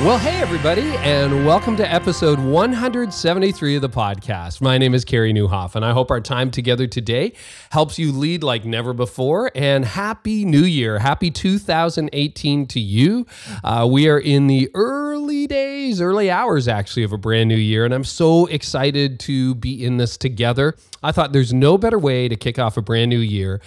Well, hey, everybody, and welcome to episode 173 of the podcast. My name is Carey Nieuwhof, and I hope our time together today helps you lead like never before. And happy new year. Happy 2018 to you. Uh, we are in the early days, early hours, actually, of a brand new year, and I'm so excited to be in this together. I thought there's no better way to kick off a brand new year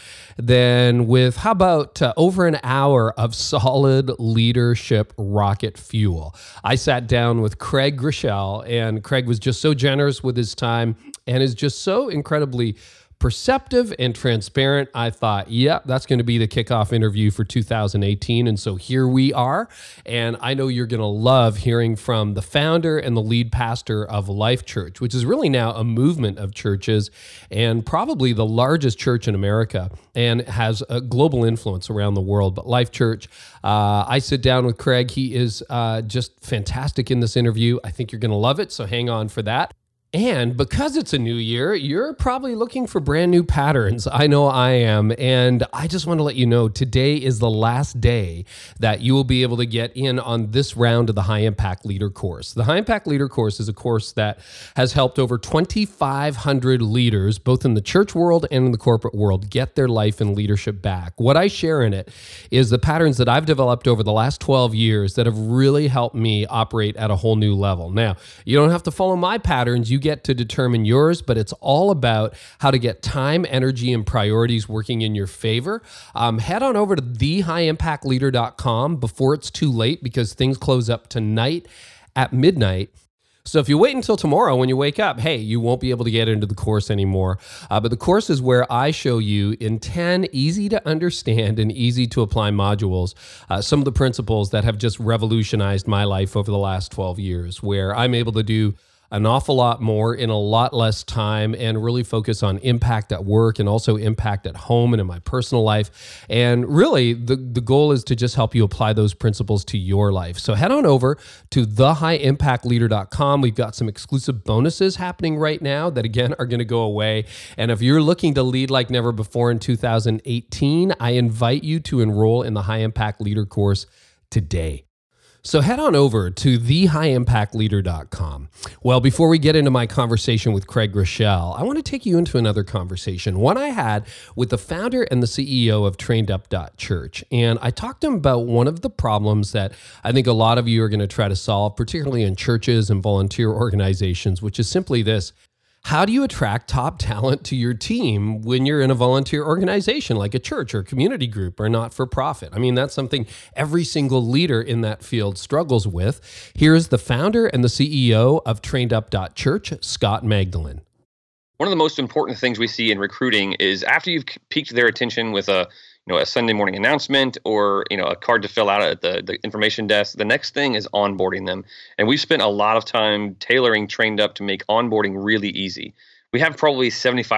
than with how about uh, over an hour of solid leadership rocket fuel. I sat down with Craig Groeschel, and Craig was just so generous with his time and is just so incredibly perceptive and transparent. I thought, yeah, that's going to be the kickoff interview for 2018. And so here we are. And I know you're going to love hearing from the founder and the lead pastor of Life Church, which is really now a movement of churches and probably the largest church in America and has a global influence around the world. But Life Church, uh, I sit down with Craig. He is uh, just fantastic in this interview. I think you're going to love it. So hang on for that. And because it's a new year, you're probably looking for brand new patterns. I know I am. And I just want to let you know today is the last day that you will be able to get in on this round of the High Impact Leader course. The High Impact Leader course is a course that has helped over 2,500 leaders, both in the church world and in the corporate world, get their life and leadership back. What I share in it is the patterns that I've developed over the last 12 years that have really helped me operate at a whole new level. Now, you don't have to follow my patterns. You get to determine yours, but it's all about how to get time, energy, and priorities working in your favor. Um, head on over to thehighimpactleader.com before it's too late because things close up tonight at midnight. So if you wait until tomorrow when you wake up, hey, you won't be able to get into the course anymore. Uh, but the course is where I show you in 10 easy to understand and easy to apply modules uh, some of the principles that have just revolutionized my life over the last 12 years, where I'm able to do an awful lot more in a lot less time and really focus on impact at work and also impact at home and in my personal life. And really, the, the goal is to just help you apply those principles to your life. So head on over to thehighimpactleader.com. We've got some exclusive bonuses happening right now that, again, are going to go away. And if you're looking to lead like never before in 2018, I invite you to enroll in the High Impact Leader course today. So head on over to thehighimpactleader.com. Well, before we get into my conversation with Craig Groeschel, I want to take you into another conversation, one I had with the founder and the CEO of TrainedUp.Church. And I talked to him about one of the problems that I think a lot of you are going to try to solve, particularly in churches and volunteer organizations, which is simply this how do you attract top talent to your team when you're in a volunteer organization like a church or a community group or not for profit? I mean, that's something every single leader in that field struggles with. Here's the founder and the CEO of TrainedUp.Church, Scott Magdalein. One of the most important things we see in recruiting is after you've piqued their attention with a you know a Sunday morning announcement or you know a card to fill out at the, the information desk. The next thing is onboarding them, and we've spent a lot of time tailoring trained up to make onboarding really easy. We have probably 75%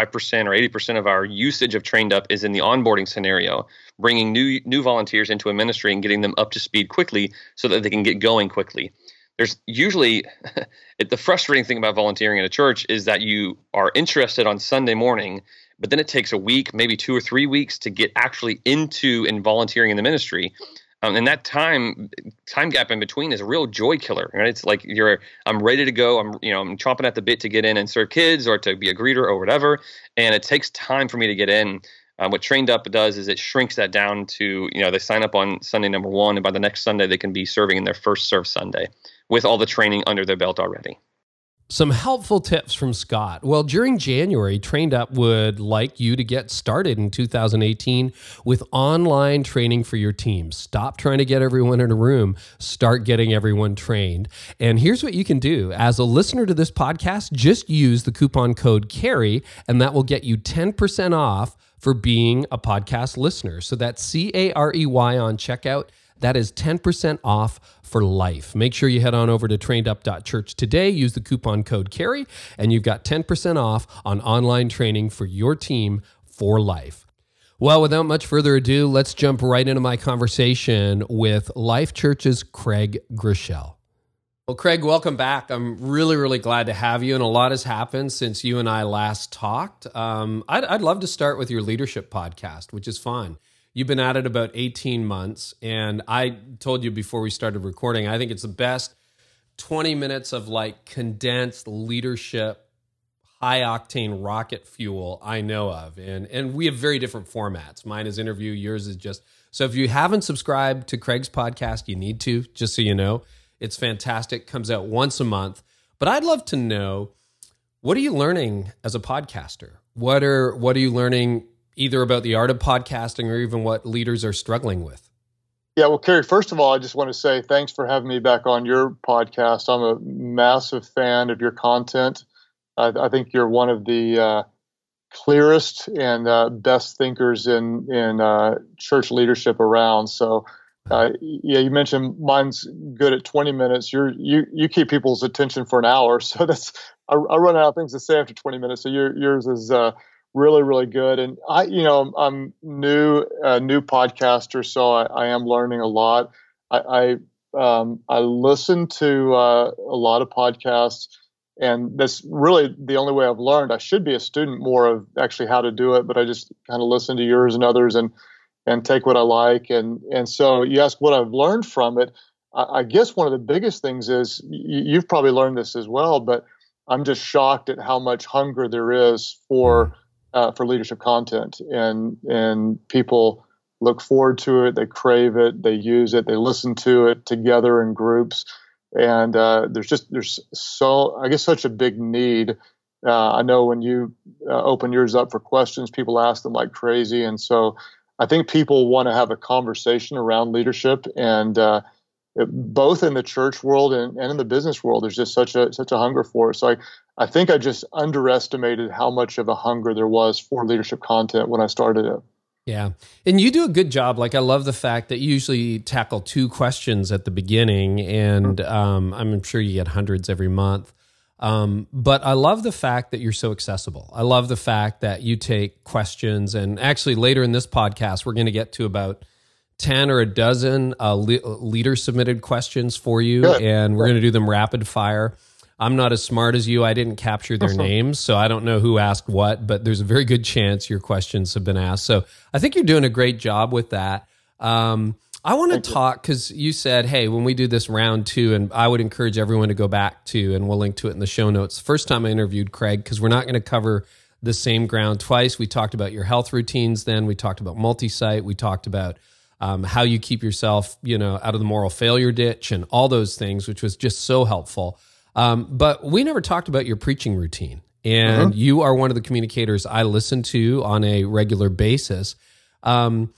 or 80% of our usage of trained up is in the onboarding scenario, bringing new new volunteers into a ministry and getting them up to speed quickly so that they can get going quickly. There's usually the frustrating thing about volunteering in a church is that you are interested on Sunday morning but then it takes a week, maybe two or three weeks to get actually into and volunteering in the ministry. Um, and that time time gap in between is a real joy killer. Right? It's like you're I'm ready to go. I'm you know I'm chomping at the bit to get in and serve kids or to be a greeter or whatever. And it takes time for me to get in. Um, what Trained Up does is it shrinks that down to you know they sign up on Sunday number one, and by the next Sunday they can be serving in their first serve Sunday with all the training under their belt already. Some helpful tips from Scott. Well, during January, Trained Up would like you to get started in 2018 with online training for your team. Stop trying to get everyone in a room, start getting everyone trained. And here's what you can do as a listener to this podcast, just use the coupon code CAREY, and that will get you 10% off for being a podcast listener. So that's C A R E Y on checkout. That is 10% off for life. Make sure you head on over to trainedup.church today, use the coupon code CAREY, and you've got 10% off on online training for your team for life. Well, without much further ado, let's jump right into my conversation with Life Church's Craig Groeschel. Well, Craig, welcome back. I'm really, really glad to have you, and a lot has happened since you and I last talked. Um, I'd, I'd love to start with your leadership podcast, which is fun. You've been at it about 18 months, and I told you before we started recording, I think it's the best 20 minutes of like condensed leadership, high octane rocket fuel I know of. And and we have very different formats. Mine is interview, yours is just so if you haven't subscribed to Craig's podcast, you need to, just so you know. It's fantastic. Comes out once a month. But I'd love to know what are you learning as a podcaster? What are what are you learning either about the art of podcasting or even what leaders are struggling with? Yeah, well, Carey, first of all, I just want to say thanks for having me back on your podcast. I'm a massive fan of your content. I, I think you're one of the uh, clearest and uh, best thinkers in in uh, church leadership around. So uh, yeah, you mentioned mine's good at 20 minutes. You're you you keep people's attention for an hour, so that's I, I run out of things to say after 20 minutes. So your, yours is uh, really really good. And I, you know, I'm new uh, new podcaster, so I, I, am learning a lot. I I, um, I listen to uh, a lot of podcasts, and that's really the only way I've learned. I should be a student more of actually how to do it, but I just kind of listen to yours and others and and take what I like. And and so you ask what I've learned from it. I, I guess one of the biggest things is you, have probably learned this as well, but I'm just shocked at how much hunger there is for uh, for leadership content, and and people look forward to it, they crave it, they use it, they listen to it together in groups, and uh, there's just there's so I guess such a big need. Uh, I know when you uh, open yours up for questions, people ask them like crazy, and so I think people want to have a conversation around leadership and uh, both in the church world and, and in the business world, there's just such a such a hunger for it. So I, I think I just underestimated how much of a hunger there was for leadership content when I started it. Yeah. And you do a good job. Like, I love the fact that you usually tackle two questions at the beginning, and um, I'm sure you get hundreds every month. Um, but I love the fact that you're so accessible. I love the fact that you take questions. And actually, later in this podcast, we're going to get to about 10 or a dozen uh, le- leader submitted questions for you. Good. And we're going to do them rapid fire. I'm not as smart as you. I didn't capture their names, so I don't know who asked what, but there's a very good chance your questions have been asked. So I think you're doing a great job with that. Um, I want to talk because you said, hey, when we do this round two, and I would encourage everyone to go back to, and we'll link to it in the show notes. First time I interviewed Craig, because we're not going to cover the same ground twice. We talked about your health routines, then we talked about multi site, we talked about um, how you keep yourself, you know, out of the moral failure ditch and all those things, which was just so helpful. Um, but we never talked about your preaching routine. And uh-huh. you are one of the communicators I listen to on a regular basis. Um,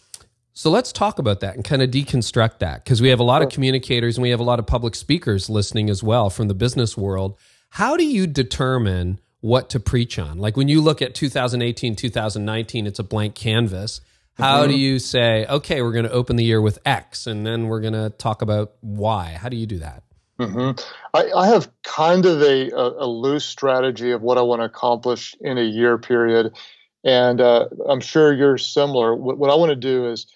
so let's talk about that and kind of deconstruct that because we have a lot of communicators and we have a lot of public speakers listening as well from the business world. How do you determine what to preach on? Like when you look at 2018, 2019, it's a blank canvas. How do you say, okay, we're going to open the year with X and then we're going to talk about Y? How do you do that? Mm-hmm. I, I, have kind of a, a, a, loose strategy of what I want to accomplish in a year period. And uh, I'm sure you're similar. What, what I want to do is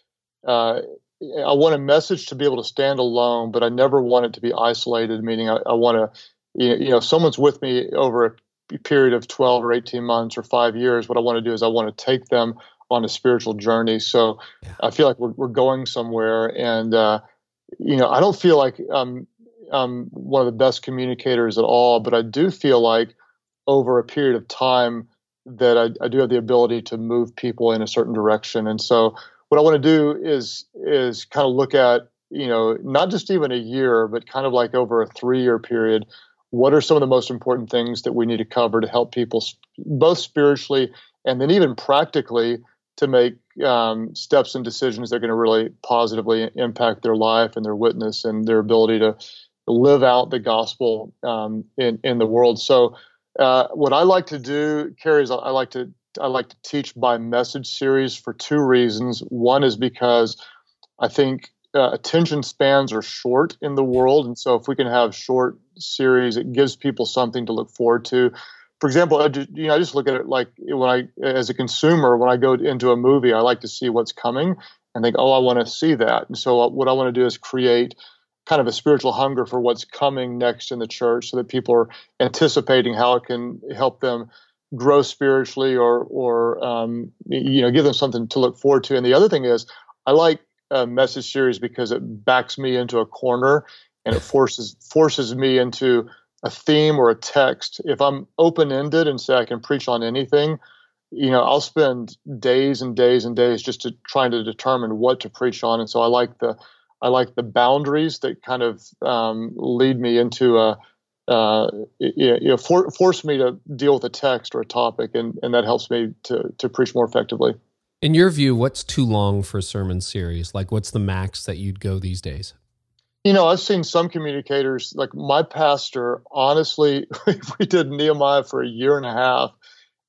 uh, I want a message to be able to stand alone, but I never want it to be isolated. Meaning, I, I want to, you know, if someone's with me over a period of 12 or 18 months or five years, what I want to do is I want to take them on a spiritual journey. So yeah. I feel like we're, we're going somewhere, and uh, you know, I don't feel like I'm, I'm one of the best communicators at all, but I do feel like over a period of time that I, I do have the ability to move people in a certain direction, and so what I want to do is is kind of look at you know not just even a year, but kind of like over a three year period. What are some of the most important things that we need to cover to help people both spiritually and then even practically to make um, steps and decisions that are going to really positively impact their life and their witness and their ability to live out the gospel um, in in the world. So, uh, what I like to do, Carey, is I like to I like to teach by message series for two reasons. One is because I think uh, attention spans are short in the world, and so if we can have short series, it gives people something to look forward to. For example, I just, you know, I just look at it like when I, as a consumer, when I go into a movie, I like to see what's coming and think, oh, I want to see that. And so uh, what I want to do is create kind of a spiritual hunger for what's coming next in the church, so that people are anticipating how it can help them grow spiritually or or um, you know give them something to look forward to. And the other thing is, I like message series because it backs me into a corner and it forces forces me into a theme or a text. If I'm open ended and say I can preach on anything, you know, I'll spend days and days and days just to trying to determine what to preach on. And so I like the I like the boundaries that kind of um, lead me into a uh, you know, for, force me to deal with a text or a topic, and, and that helps me to to preach more effectively. In your view, what's too long for a sermon series? Like, what's the max that you'd go these days? You know, I've seen some communicators, like my pastor, honestly, we did Nehemiah for a year and a half,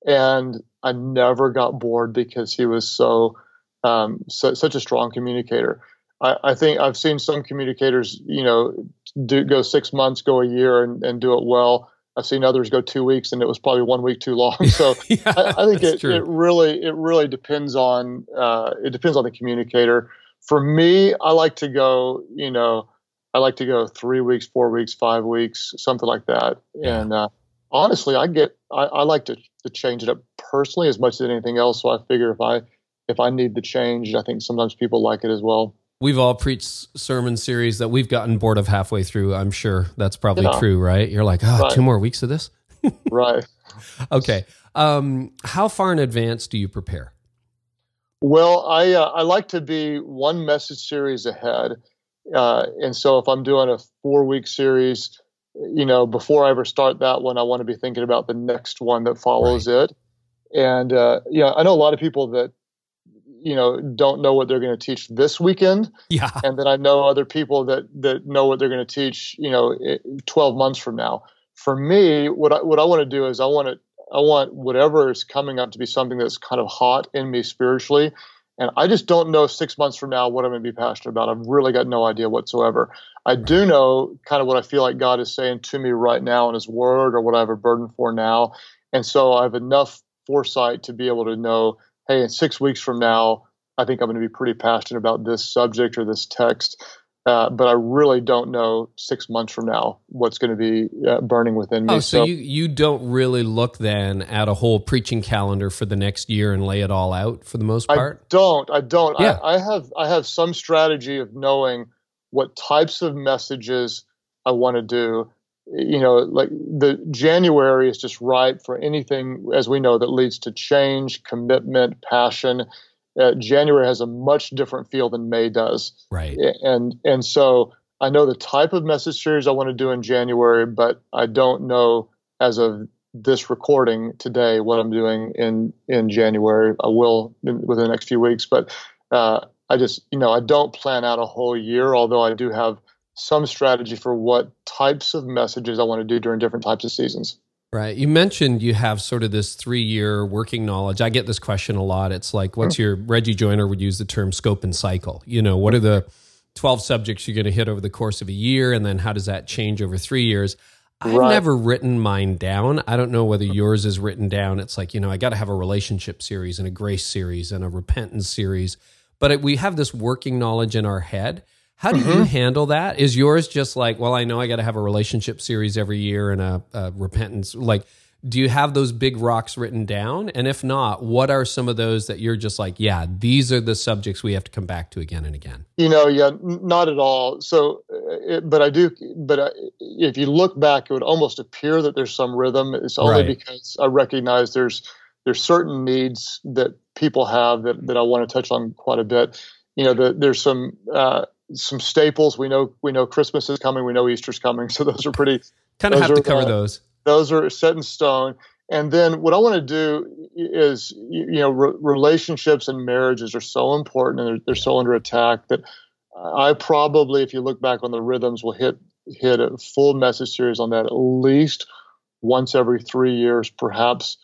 and I never got bored because he was so, um, so such a strong communicator. I, I, think I've seen some communicators, you know, do go six months, go a year, and, and do it well. I've seen others go two weeks, and it was probably one week too long. So yeah, I, I, think it, it really it really depends on uh, it depends on the communicator. For me, I like to go, you know, I like to go three weeks, four weeks, five weeks, something like that. Yeah. And uh, honestly, I get I, I like to, to change it up personally as much as anything else. So I figure if I if I need the change, I think sometimes people like it as well. We've all preached sermon series that we've gotten bored of halfway through. I'm sure that's probably yeah. true, right? You're like, oh, right. two more weeks of this. right. Okay. Um, how far in advance do you prepare? Well, I uh, I like to be one message series ahead. Uh, and so if I'm doing a four week series, you know, before I ever start that one, I want to be thinking about the next one that follows right. it. And, uh, yeah, I know a lot of people that, you know, don't know what they're going to teach this weekend. Yeah. And then I know other people that, that know what they're going to teach, you know, 12 months from now. For me, what I, what I want to do is I want to, I want whatever is coming up to be something that's kind of hot in me spiritually and I just don't know six months from now what I'm going to be passionate about. I've really got no idea whatsoever. I do know kind of what I feel like God is saying to me right now in His Word or what I have a burden for now. And so I have enough foresight to be able to know, hey, in six weeks from now, I think I'm going to be pretty passionate about this subject or this text. Uh, but I really don't know six months from now what's going to be uh, burning within me. Oh, so, so, you you don't really look then at a whole preaching calendar for the next year and lay it all out for the most part. I don't. I don't. Yeah. I, I have I have some strategy of knowing what types of messages I want to do. You know, like the January is just ripe for anything, as we know, that leads to change, commitment, passion uh, January has a much different feel than May does. Right. And and so I know the type of message series I want to do in January, but I don't know as of this recording today what I'm doing in in January. I will in, within the next few weeks, but uh, I just you know I don't plan out a whole year. Although I do have some strategy for what types of messages I want to do during different types of seasons. Right. You mentioned you have sort of this three year working knowledge. I get this question a lot. It's like, what's your, Reggie Joiner would use the term scope and cycle. You know, what are the 12 subjects you're going to hit over the course of a year? And then how does that change over three years? I've right. never written mine down. I don't know whether yours is written down. It's like, you know, I got to have a relationship series and a grace series and a repentance series. But we have this working knowledge in our head. How do mm-hmm. you handle that? Is yours just like, well, I know I got to have a relationship series every year and a, a, repentance? Like, do you have those big rocks written down? And if not, what are some of those that you're just like, yeah, these are the subjects we have to come back to again and again? You know, yeah, not at all. So, uh, it, but I do, but I, if you look back, it would almost appear that there's some rhythm. It's only right. because I recognize there's there's certain needs that people have that, that I want to touch on quite a bit. You know, the, there's some uh, some staples. We know we know Christmas is coming. We know Easter's coming. So those are pretty kind of have to cover uh, those. Those are set in stone. And then what I want to do is, you know, re- relationships and marriages are so important and they're, they're so under attack that I probably, if you look back on the rhythms, will hit hit a full message series on that at least once every three years, perhaps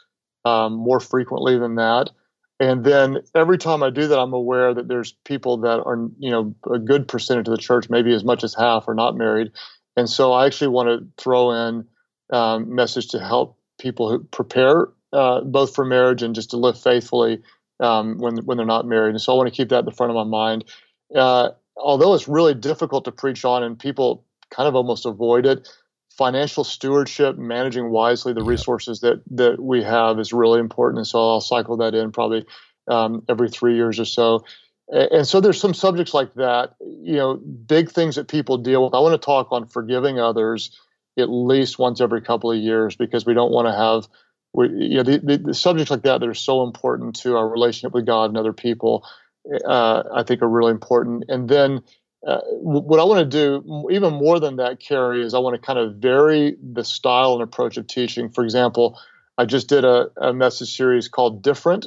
um, more frequently than that. And then every time I do that, I'm aware that there's people that are, you know, a good percentage of the church, maybe as much as half, are not married. And so I actually want to throw in um, message to help people who prepare uh, both for marriage and just to live faithfully um, when when they're not married. And so I want to keep that in the front of my mind. Uh, although it's really difficult to preach on, and people kind of almost avoid it. Financial stewardship, managing wisely the resources that that we have is really important, and so I'll cycle that in probably um, every three years or so. And so there's some subjects like that, you know, big things that people deal with. I want to talk on forgiving others at least once every couple of years because we don't want to have we, you know, the, the, the, subjects like that that are so important to our relationship with God and other people, uh, I think are really important. And then uh, what I want to do, even more than that, Carey, is I want to kind of vary the style and approach of teaching. For example, I just did a, a message series called "Different: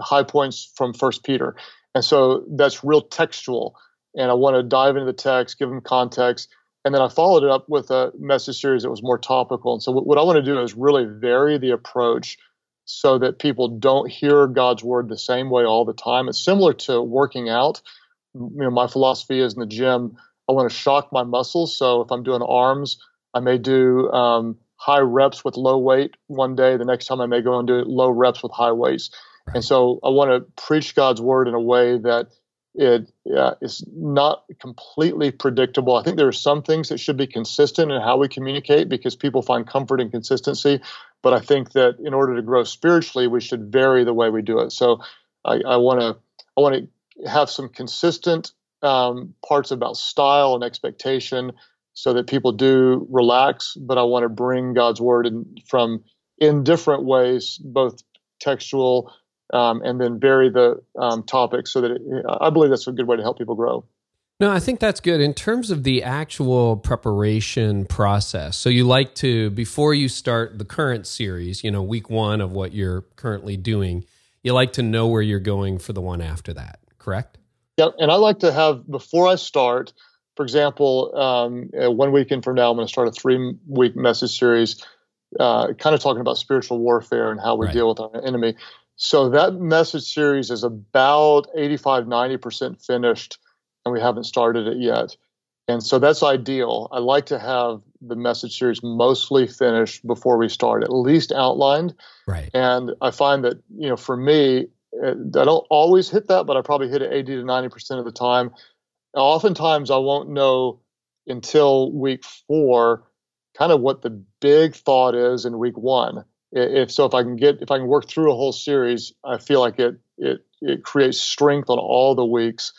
High Points from First Peter," and so that's real textual. And I want to dive into the text, give them context and then I followed it up with a message series that was more topical. And so what I want to do is really vary the approach so that people don't hear God's word the same way all the time. It's similar to working out. You know, my philosophy is in the gym, I want to shock my muscles. So if I'm doing arms, I may do um, high reps with low weight one day. The next time I may go and do low reps with high weights. Right. And so I want to preach God's word in a way that it uh, is not completely predictable. I think there are some things that should be consistent in how we communicate because people find comfort in consistency. But I think that in order to grow spiritually, we should vary the way we do it. So I want to I want to have some consistent um, parts about style and expectation, so that people do relax. But I want to bring God's word in, from in different ways, both textual um, and then vary the um, topics so that it, I believe that's a good way to help people grow. No, I think that's good. In terms of the actual preparation process, so you like to, before you start the current series, you know, week one of what you're currently doing, you like to know where you're going for the one after that, correct? Yeah, and I like to have, before I start, for example, um, uh, one weekend from now, I'm going to start a three week message series, uh, kind of talking about spiritual warfare and how we right. deal with our enemy. So that message series is about 85, 90% finished, and we haven't started it yet. And so that's ideal. I like to have the message series mostly finished before we start, at least outlined. Right. And I find that, you know, for me, I don't always hit that, but I probably hit it 80 to 90% of the time. Oftentimes, I won't know until week four kind of what the big thought is in week one if so if i can get if i can work through a whole series i feel like it it it creates strength on all the weeks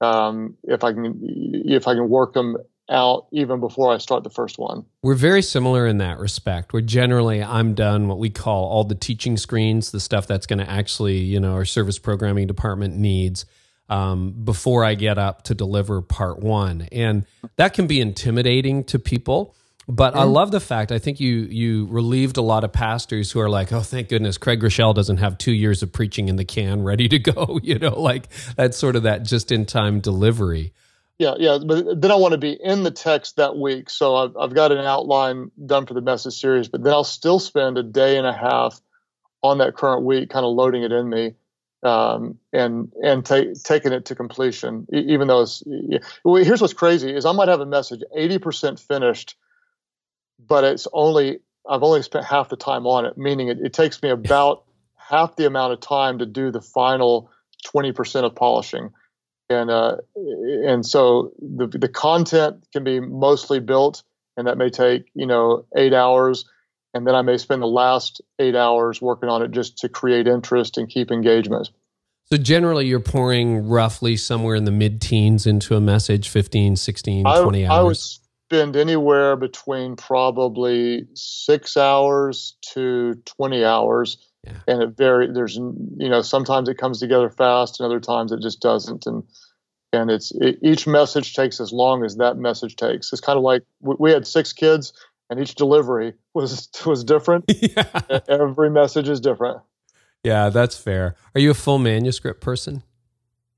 um, if i can if i can work them out even before i start the first one we're very similar in that respect where generally i'm done what we call all the teaching screens the stuff that's going to actually you know our service programming department needs um, before i get up to deliver part one and that can be intimidating to people but I love the fact I think you you relieved a lot of pastors who are like, oh, thank goodness Craig Groeschel doesn't have two years of preaching in the can ready to go. You know, like that's sort of that just in time delivery. Yeah, yeah. But then I want to be in the text that week, so I've, I've got an outline done for the message series. But then I'll still spend a day and a half on that current week, kind of loading it in me, um, and and take, taking it to completion. Even though it's well, here's what's crazy is I might have a message eighty percent finished but it's only I've only spent half the time on it, meaning it, it takes me about half the amount of time to do the final 20% of polishing. And uh, and so the the content can be mostly built, and that may take you know eight hours, and then I may spend the last eight hours working on it just to create interest and keep engagement. So generally, you're pouring roughly somewhere in the mid teens into a message 15, 16, 20 I, hours. I would spend anywhere between probably six hours to 20 hours. Yeah. And it very there's you know sometimes it comes together fast and other times it just doesn't and and it's it, each message takes as long as that message takes. It's kind of like we had six kids and each delivery was was different. Yeah. Every message is different. Yeah, that's fair. Are you a full manuscript person?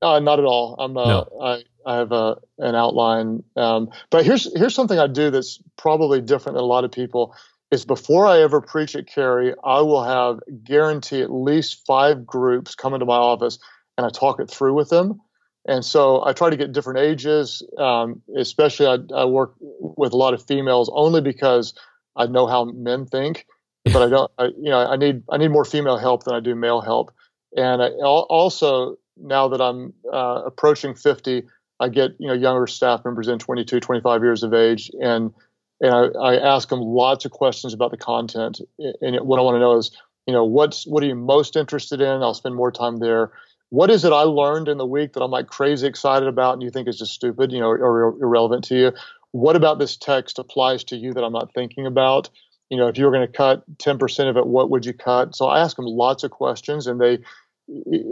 Uh, not at all. I'm uh, no. I I have a an outline. Um, but here's here's something I do that's probably different than a lot of people. Is before I ever preach at Carey, I will have guarantee at least five groups come into my office and I talk it through with them. And so I try to get different ages, um, especially I, I work with a lot of females only because I know how men think but I don't. I, you know, I need I need more female help than I do male help. And I, also now that I'm uh, approaching 50, I get you know younger staff members in 22, 25 years of age, and and I, I ask them lots of questions about the content. And what I want to know is, you know, what's what are you most interested in? I'll spend more time there. What is it I learned in the week that I'm like crazy excited about, and you think is just stupid, you know, or, or irrelevant to you? What about this text applies to you that I'm not thinking about? You know, if you were going to cut 10% of it, what would you cut? So I ask them lots of questions, and they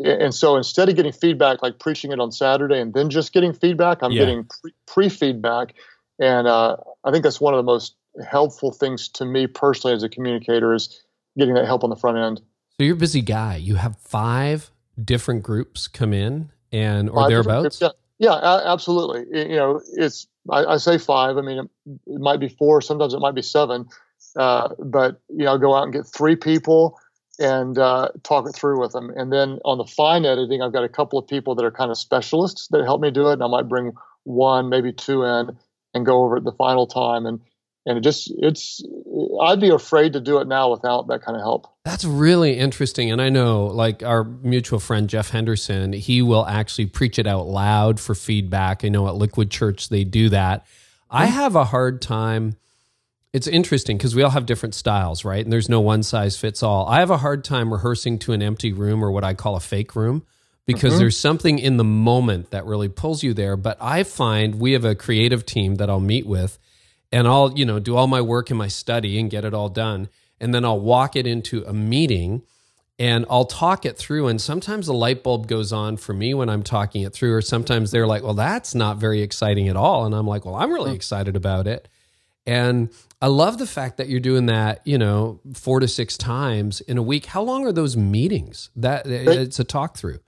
and so instead of getting feedback like preaching it on Saturday and then just getting feedback, I'm yeah. getting pre feedback. And uh, I think that's one of the most helpful things to me personally as a communicator is getting that help on the front end. So you're a busy guy. You have five different groups come in and or five thereabouts. Yeah, yeah, absolutely. You know, it's I, I, say five. I mean, it, it, might be four. Sometimes it might be seven. Uh, but you know, I'll go out and get three people and uh, talk it through with them. And then on the fine editing, I've got a couple of people that are kind of specialists that help me do it. And I might bring one, maybe two in and go over it the final time. And and it just it's I'd be afraid to do it now without that kind of help. That's really interesting. And I know like our mutual friend Jeff Henderson, he will actually preach it out loud for feedback. I know at Liquid Church they do that. I mm-hmm. have a hard time it's interesting because we all have different styles, right? And there's no one size fits all. I have a hard time rehearsing to an empty room or what I call a fake room because mm-hmm. there's something in the moment that really pulls you there. But I find we have a creative team that I'll meet with and I'll, you know, do all my work in my study and get it all done. And then I'll walk it into a meeting and I'll talk it through. And sometimes the light bulb goes on for me when I'm talking it through, or sometimes they're like, well, that's not very exciting at all. And I'm like, well, I'm really mm. excited about it. And I love the fact that you're doing that, you know, four to six times in a week. How long are those meetings? That it's a talk through.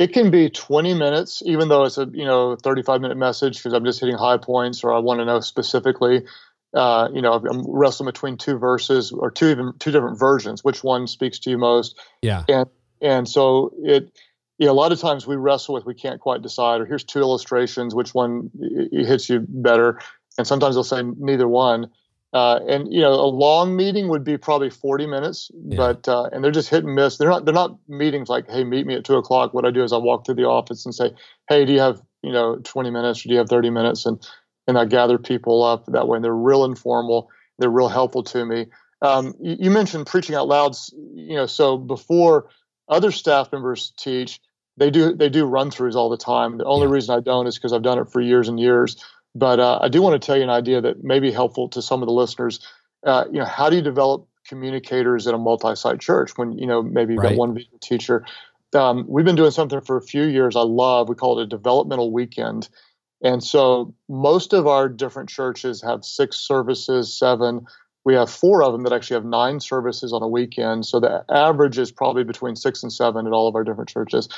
It can be 20 minutes, even though it's a you know 35 minute message because I'm just hitting high points or I want to know specifically. Uh, you know, I'm wrestling between two verses or two even two different versions. Which one speaks to you most? Yeah. And and so it you know, a lot of times we wrestle with we can't quite decide or here's two illustrations which one hits you better and sometimes they'll say neither one uh, and you know, a long meeting would be probably 40 minutes, yeah. but uh, and they're just hit and miss. They're not they're not meetings like, hey, meet me at two o'clock. What I do is I walk through the office and say, hey, do you have you know 20 minutes or do you have 30 minutes? And and I gather people up that way. And they're real informal. They're real helpful to me. Um, you, you, mentioned preaching out loud. You know, so before other staff members teach, they do they do run throughs all the time. The only yeah. reason I don't is because I've done it for years and years. But uh, I do want to tell you an idea that may be helpful to some of the listeners. Uh, you know, how do you develop communicators at a multi-site church when you know maybe you've right. got one teacher? Um, we've been doing something for a few years. I love. We call it a developmental weekend. And so most of our different churches have six services, seven. We have four of them that actually have nine services on a weekend. So the average is probably between six and seven at all of our different churches.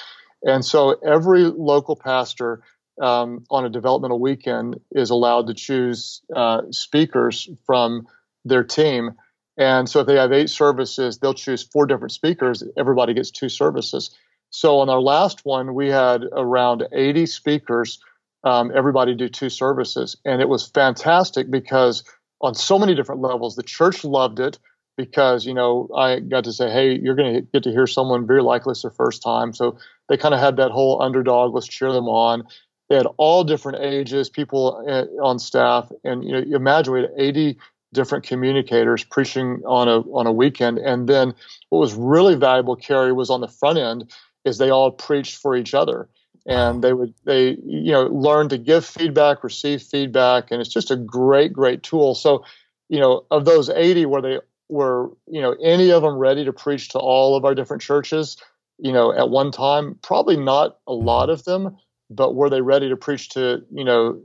And so every local pastor um, on a developmental weekend is allowed to choose uh, speakers from their team. And so if they have eight services, they'll choose four different speakers. Everybody gets two services. So on our last one, we had around 80 speakers. Um, everybody do two services. And it was fantastic because on so many different levels, the church loved it because, you know, I got to say, hey, you're going to get to hear someone very likely it's their first time. So they kind of had that whole underdog, let's cheer them on. They had all different ages, people eh, on staff, and you know, you imagine we had 80 different communicators preaching on a on a weekend. And then what was really valuable, Carey, was on the front end is they all preached for each other, and they would they you know learn to give feedback, receive feedback, and it's just a great great tool. So you know of those 80, were they were you know any of them ready to preach to all of our different churches? You know, at one time, probably not a lot of them, but were they ready to preach to you know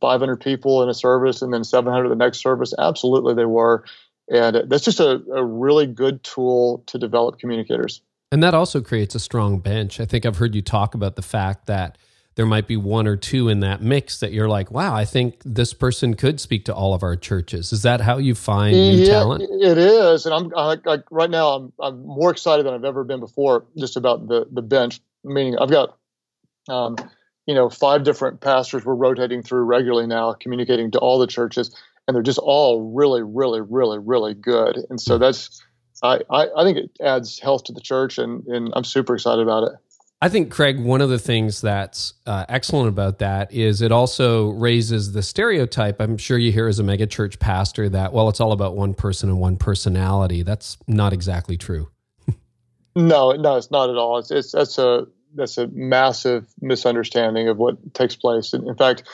500 people in a service and then 700 the next service? Absolutely they were. And that's just a, a really good tool to develop communicators. And that also creates a strong bench. I think i've heard you talk about the fact that there might be one or two in that mix that you're like wow i think this person could speak to all of our churches. Is that how you find new yeah, talent? it is. And i'm I, I, right now I'm, I'm more excited than i've ever been before just about the the bench meaning i've got um, you know, five different pastors we're rotating through regularly now, communicating to all the churches, and they're just all really, really, really, really good. And so that's I, I, I think it adds health to the church, and, and I'm super excited about it. I think, Craig, one of the things that's uh, excellent about that is it also raises the stereotype. I'm sure you hear as a megachurch pastor that, well, it's all about one person and one personality. That's not exactly true. no, no, it's not at all. It's, it's that's a that's a massive misunderstanding of what takes place. In, in fact,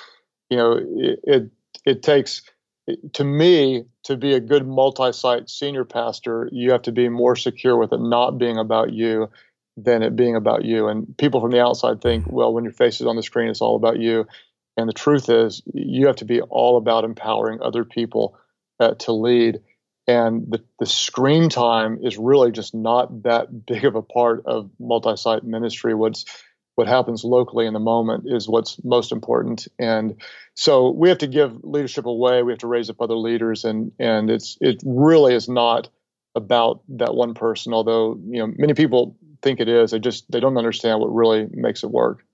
you know, it, it, it takes to me to be a good multi-site senior pastor, you have to be more secure with it not being about you than it being about you. And people from the outside think, well, when your face is on the screen, it's all about you. And the truth is, you have to be all about empowering other people uh, to lead. And the, the screen time is really just not that big of a part of multi site ministry. What's what happens locally in the moment is what's most important. And so we have to give leadership away. We have to raise up other leaders, and and it's it really is not about that one person. Although you know many people think it is. They just they don't understand what really makes it work.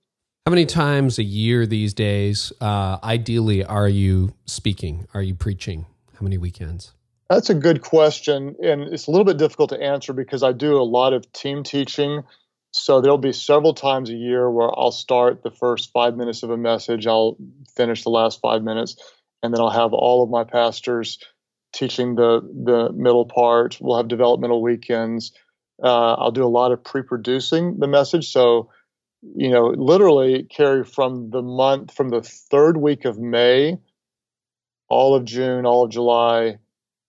How many times a year these days, uh, ideally, are you speaking? Are you preaching? How many weekends? That's a good question, and it's a little bit difficult to answer because I do a lot of team teaching. So there'll be several times a year where I'll start the first five minutes of a message, I'll finish the last five minutes, and then I'll have all of my pastors teaching the the middle part. We'll have developmental weekends. Uh, I'll do a lot of pre-producing the message. So, you know, literally Carey from the month from the third week of May, all of June, all of July,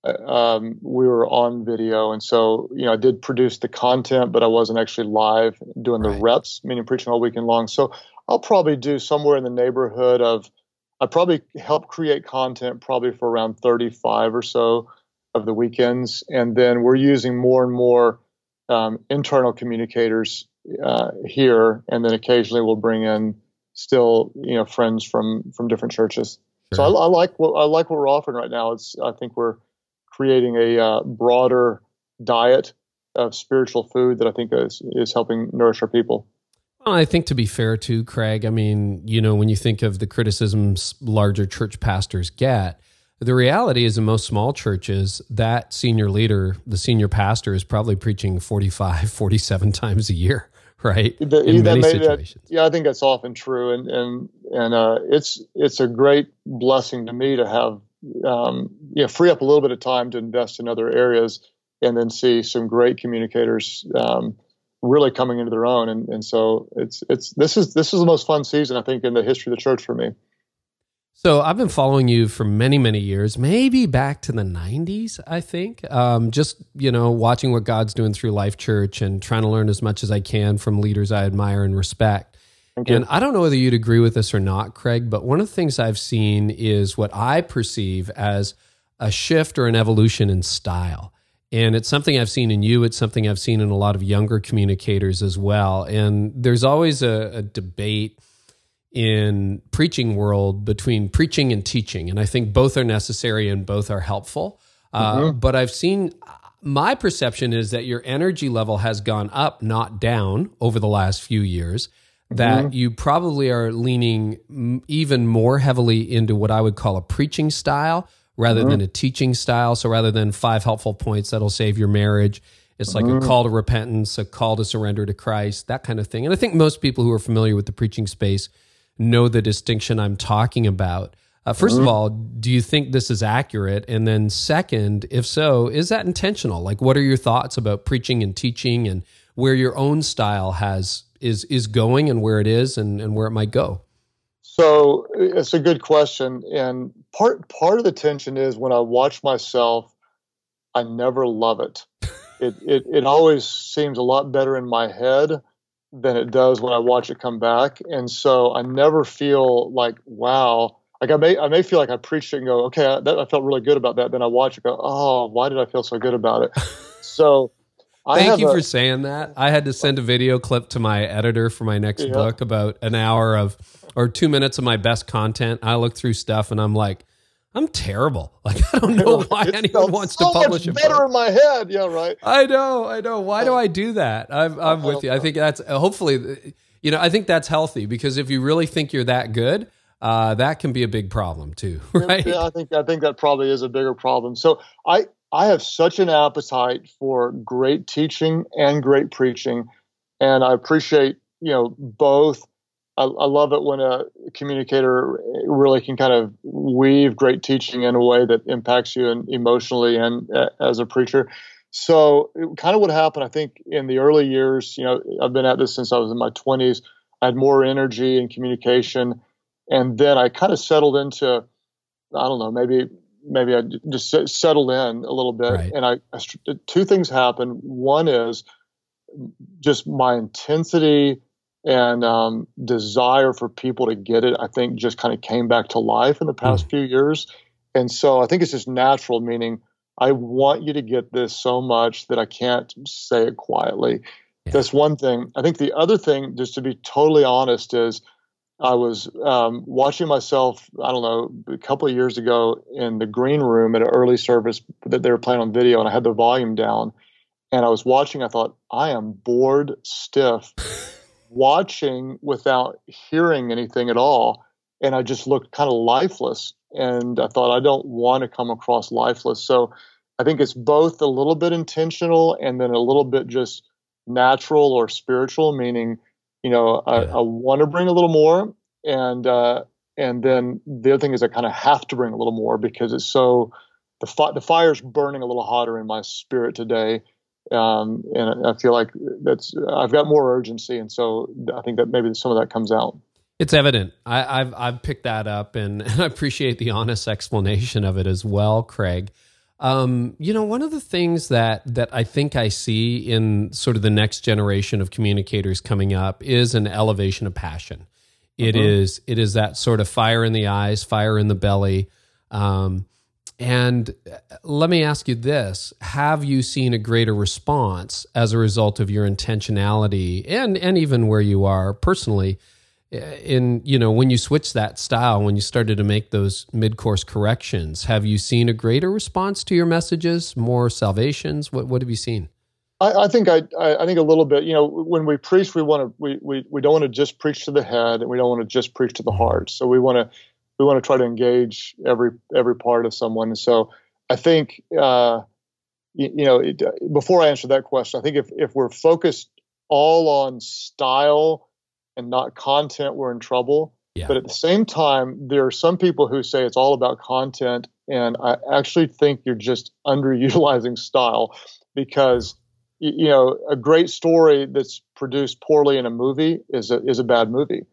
um, we were on video, and so you know I did produce the content, but I wasn't actually live doing the right. reps, meaning preaching all weekend long. So I'll probably do somewhere in the neighborhood of I probably help create content probably for around 35 or so of the weekends, and then we're using more and more um, internal communicators uh, here, and then occasionally we'll bring in still you know friends from from different churches. Sure. So I, I, like what I like what we're offering right now. It's I think we're creating a uh, broader diet of spiritual food that I think is is helping nourish our people. Well, I think to be fair to Craig, I mean, you know, when you think of the criticisms larger church pastors get, the reality is in most small churches, that senior leader, the senior pastor, is probably preaching 45, 47 times a year, right? The, in many situations. That, yeah, I think that's often true. And, and, and uh, it's, it's a great blessing to me to have, um, you know, free up a little bit of time to invest in other areas and then see some great communicators um, really coming into their own. And, and so it's, it's, this is, this is the most fun season, I think, in the history of the church for me. So I've been following you for many, many years, maybe back to the '90s. I think um, just you know watching what God's doing through Life Church and trying to learn as much as I can from leaders I admire and respect. And I don't know whether you'd agree with this or not, Craig, but one of the things I've seen is what I perceive as a shift or an evolution in style. And it's something I've seen in you. It's something I've seen in a lot of younger communicators as well. And there's always a, a debate in preaching world between preaching and teaching and i think both are necessary and both are helpful uh, mm-hmm. but i've seen my perception is that your energy level has gone up not down over the last few years that mm-hmm. you probably are leaning even more heavily into what i would call a preaching style rather mm-hmm. than a teaching style so rather than five helpful points that'll save your marriage it's like a mm-hmm. call to repentance a call to surrender to christ that kind of thing and i think most people who are familiar with the preaching space know the distinction I'm talking about. Uh, 1st mm-hmm. of all, do you think this is accurate? And then, second, if so, is that intentional? Like, what are your thoughts about preaching and teaching, and where your own style has is is going, and where it is, and, and where it might go? So it's a good question, and part part of the tension is when I watch myself, I never love it. it it it always seems a lot better in my head than it does when I watch it come back. And so I never feel like, wow. Like I may, I may feel like I preached it and go, okay, I, that, I felt really good about that. Then I watch it, go, oh, why did I feel so good about it? So, thank you a, for saying that. I had to send a video clip to my editor for my next yeah. book about an hour of or two minutes of my best content. I look through stuff and I'm like, I'm terrible. Like I don't know why it anyone wants so to publish much better in my head. Yeah, right. I know, I know. Why do I do that? I'm, I'm with you. I think that's hopefully, you know, I think that's healthy because if you really think you're that good, uh, that can be a big problem too, right? Yeah, I think I think that probably is a bigger problem. So I I have such an appetite for great teaching and great preaching, and I appreciate you know both. I, I love it when a communicator really can kind of weave great teaching in a way that impacts you and emotionally and uh, as a preacher. So, it, kind of what happened, I think, in the early years. You know, I've been at this since I was in my 20s. I had more energy and communication, and then I kind of settled into, I don't know, maybe maybe I just settled in a little bit. Right. And I, I, two things happened. One is just my intensity and um, desire for people to get it. I think just kind of came back to life in the past mm. few years. And so I think it's just natural, meaning I want you to get this so much that I can't say it quietly. Yeah. That's one thing. I think the other thing, just to be totally honest, is I was um, watching myself, I don't know, a couple of years ago in the green room at an early service that they were playing on video, and I had the volume down. And I was watching, I thought, I am bored stiff, watching without hearing anything at all. And I just looked kind of lifeless. And I thought, I don't want to come across lifeless. So I think it's both a little bit intentional and then a little bit just natural or spiritual, meaning you know, I, yeah. I want to bring a little more, and uh, and then the other thing is I kind of have to bring a little more because it's so the fi- the fire's burning a little hotter in my spirit today, um, and I feel like that's I've got more urgency, and so I think that maybe some of that comes out. It's evident. I, have I've picked that up, and, and I appreciate the honest explanation of it as well, Craig. Um, you know, one of the things that that I think I see in sort of the next generation of communicators coming up is an elevation of passion. It uh-huh. is it is that sort of fire in the eyes, fire in the belly. Um, and let me ask you this: Have you seen a greater response as a result of your intentionality and and even where you are personally? In you know when you switched that style when you started to make those mid-course corrections have you seen a greater response to your messages more salvations what what have you seen I, I think I, I think a little bit. You know, when we preach, we want to we, we, we don't want to just preach to the head, and we don't want to just preach to the heart. So we want to we want to try to engage every every part of someone. And so I think uh, you, you know it, before I answer that question, I think if if we're focused all on style and not content, we're in trouble. Yeah. But at the same time, there are some people who say it's all about content, and I actually think you're just underutilizing style because you know a great story that's produced poorly in a movie is a, is a bad movie.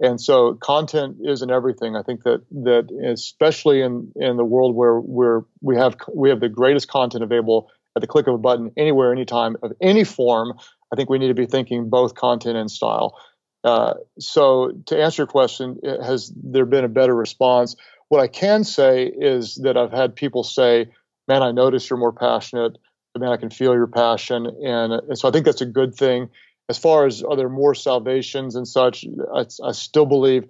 And so content isn't everything. I think that that especially in in the world where we're we have we have the greatest content available at the click of a button anywhere anytime of any form, I think we need to be thinking both content and style. Uh, so to answer your question, has there been a better response? What I can say is that I've had people say, "Man, I notice you're more passionate. Man, I can feel your passion," and, and so I think that's a good thing. As far as are there more salvations and such, I, I still believe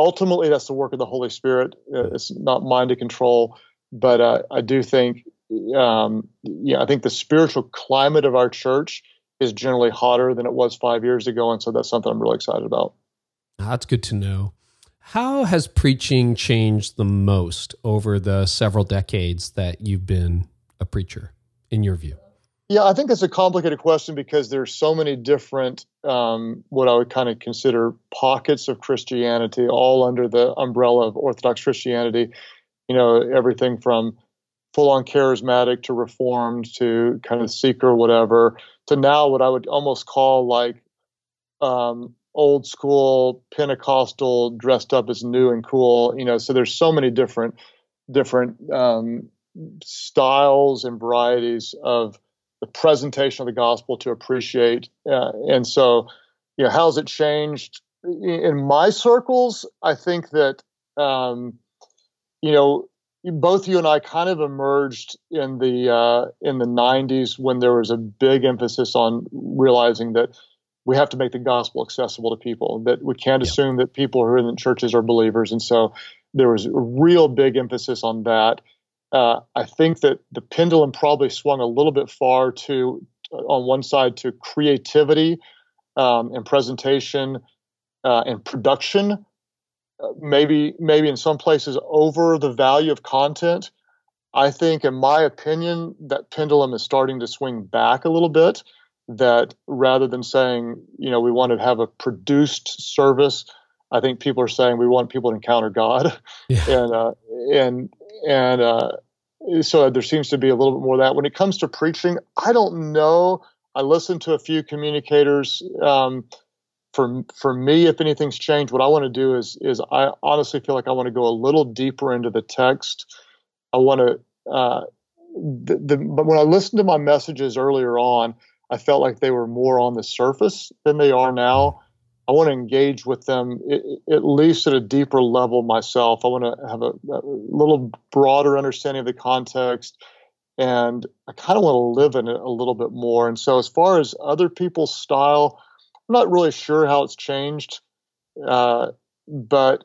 ultimately that's the work of the Holy Spirit. Uh, it's not mine to control, but uh, I do think, um, yeah, I think the spiritual climate of our church is generally hotter than it was five years ago. And so that's something I'm really excited about. That's good to know. How has preaching changed the most over the several decades that you've been a preacher, in your view? Yeah, I think that's a complicated question because there's so many different, um, what I would kind of consider pockets of Christianity, all under the umbrella of Orthodox Christianity. You know, everything from full on charismatic to reformed to kind of seeker, whatever, to now what I would almost call like um, old school Pentecostal dressed up as new and cool. You know, so there's so many different different um, styles and varieties of the presentation of the gospel to appreciate. Uh, and so, you know, how's it changed? In my circles, I think that um, you know both you and I kind of emerged in the uh, in the 90s when there was a big emphasis on realizing that we have to make the gospel accessible to people. That we can't yeah. assume that people who are in the churches are believers, and so there was a real big emphasis on that. Uh, I think that the pendulum probably swung a little bit far to on one side to creativity um, and presentation uh, and production maybe maybe in some places over the value of content. I think, in my opinion, that pendulum is starting to swing back a little bit. That rather than saying, you know, we want to have a produced service, I think people are saying we want people to encounter God, yeah. and uh, and and uh, so there seems to be a little bit more of that. When it comes to preaching, I don't know. I listened to a few communicators. Um, for for me, if anything's changed, what I want to do is is I honestly feel like I want to go a little deeper into the text. I want to. Uh, the, the, but when I listened to my messages earlier on, I felt like they were more on the surface than they are now. I want to engage with them at least at a deeper level myself. I want to have a, a little broader understanding of the context, and I kind of want to live in it a little bit more. And so, as far as other people's style, I'm not really sure how it's changed, uh, but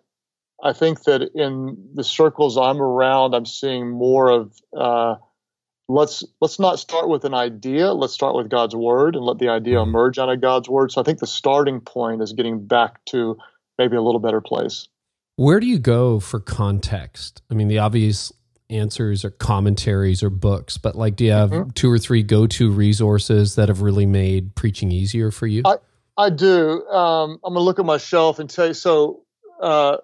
I think that in the circles I'm around, I'm seeing more of uh, let's let's not start with an idea let's start with god's word and let the idea mm-hmm. emerge out of god's word so i think the starting point is getting back to maybe a little better place where do you go for context i mean the obvious answers are commentaries or books but like do you have mm-hmm. two or three go-to resources that have really made preaching easier for you i, I do um, i'm going to look at my shelf and tell you so uh,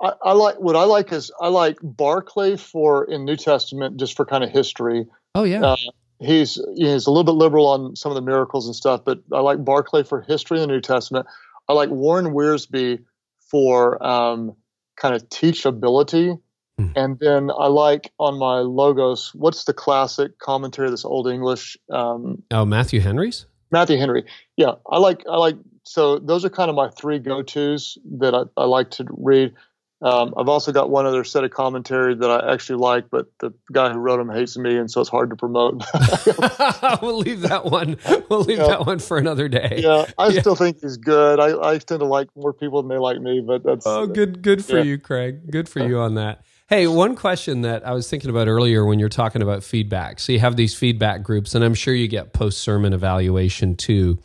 I, I, like what I like is I like Barclay for in New Testament just for kind of history. Oh yeah. Uh, he's he's a little bit liberal on some of the miracles and stuff, but I like Barclay for history in the New Testament. I like Warren Wiersbe for um, kind of teachability. Hmm. And then I like on my logos, what's the classic commentary This old English? Um, oh, Matthew Henry's? Matthew Henry. Yeah, I like I like so those are kind of my three go tos that I, I like to read. Um, I've also got one other set of commentary that I actually like, but the guy who wrote them hates me, and so it's hard to promote. we'll leave that one. We'll leave yeah. that one for another day. Yeah, I yeah. still think he's good. I, I tend to like more people than they like me, but that's oh, good, good for yeah. you, Craig. Good for you on that. Hey, one question that I was thinking about earlier when you're talking about feedback. So you have these feedback groups, and I'm sure you get post sermon evaluation too.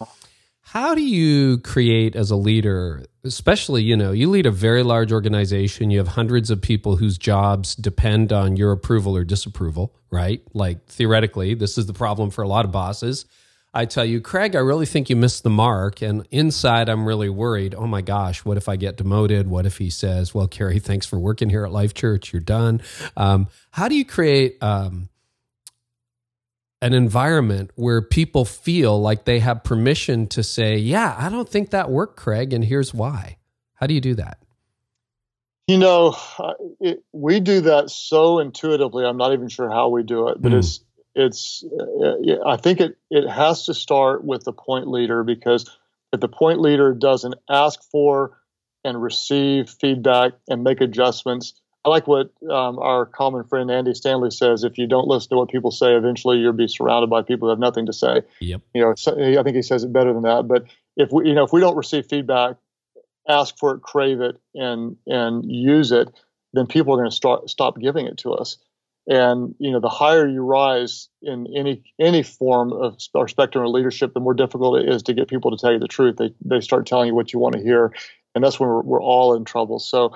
How do you create as a leader, especially, you know, you lead a very large organization, you have hundreds of people whose jobs depend on your approval or disapproval, right? Like theoretically, this is the problem for a lot of bosses. I tell you, Craig, I really think you missed the mark. And inside, I'm really worried. Oh my gosh, what if I get demoted? What if he says, Well, Carey, thanks for working here at Life Church. You're done. Um, how do you create um, an environment where people feel like they have permission to say, Yeah, I don't think that worked, Craig, and here's why. How do you do that? You know, it, we do that so intuitively. I'm not even sure how we do it, but mm. it's it's. Uh, I think it it has to start with the point leader because if the point leader doesn't ask for and receive feedback and make adjustments, I like what um, our common friend Andy Stanley says. If you don't listen to what people say, eventually you'll be surrounded by people who have nothing to say. Yep. You know, I think he says it better than that. But if we, you know, if we don't receive feedback, ask for it, crave it, and and use it, then people are going to start stop giving it to us. And you know, the higher you rise in any any form of or spectrum of leadership, the more difficult it is to get people to tell you the truth. They they start telling you what you want to hear, and that's when we're, we're all in trouble. So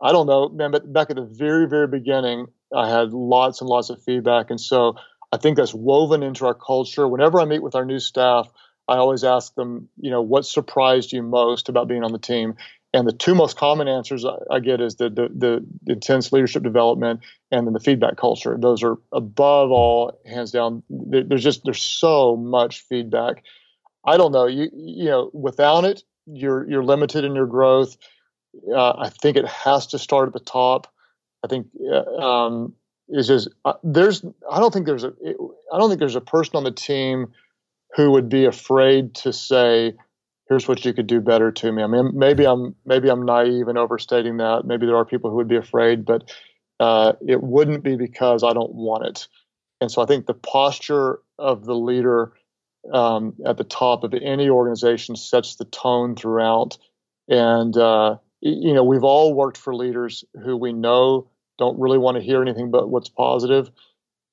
I don't know, man, but back at the very, very beginning, I had lots and lots of feedback. And so I think that's woven into our culture. Whenever I meet with our new staff, I always ask them, you know, what surprised you most about being on the team? And the two most common answers I get is the, the, the intense leadership development and then the feedback culture. Those are above all, hands down. There's just there's so much feedback. I don't know. You you know, without it, you're you're limited in your growth uh, I think it has to start at the top. I think uh, um, is just uh, there's I don't think there's a I don't think there's a person on the team who would be afraid to say here's what you could do better to me. I mean maybe I'm maybe I'm naive and overstating that. Maybe there are people who would be afraid, but uh, it wouldn't be because I don't want it. And so I think the posture of the leader um, at the top of any organization sets the tone throughout. And uh, you know, we've all worked for leaders who we know don't really want to hear anything but what's positive.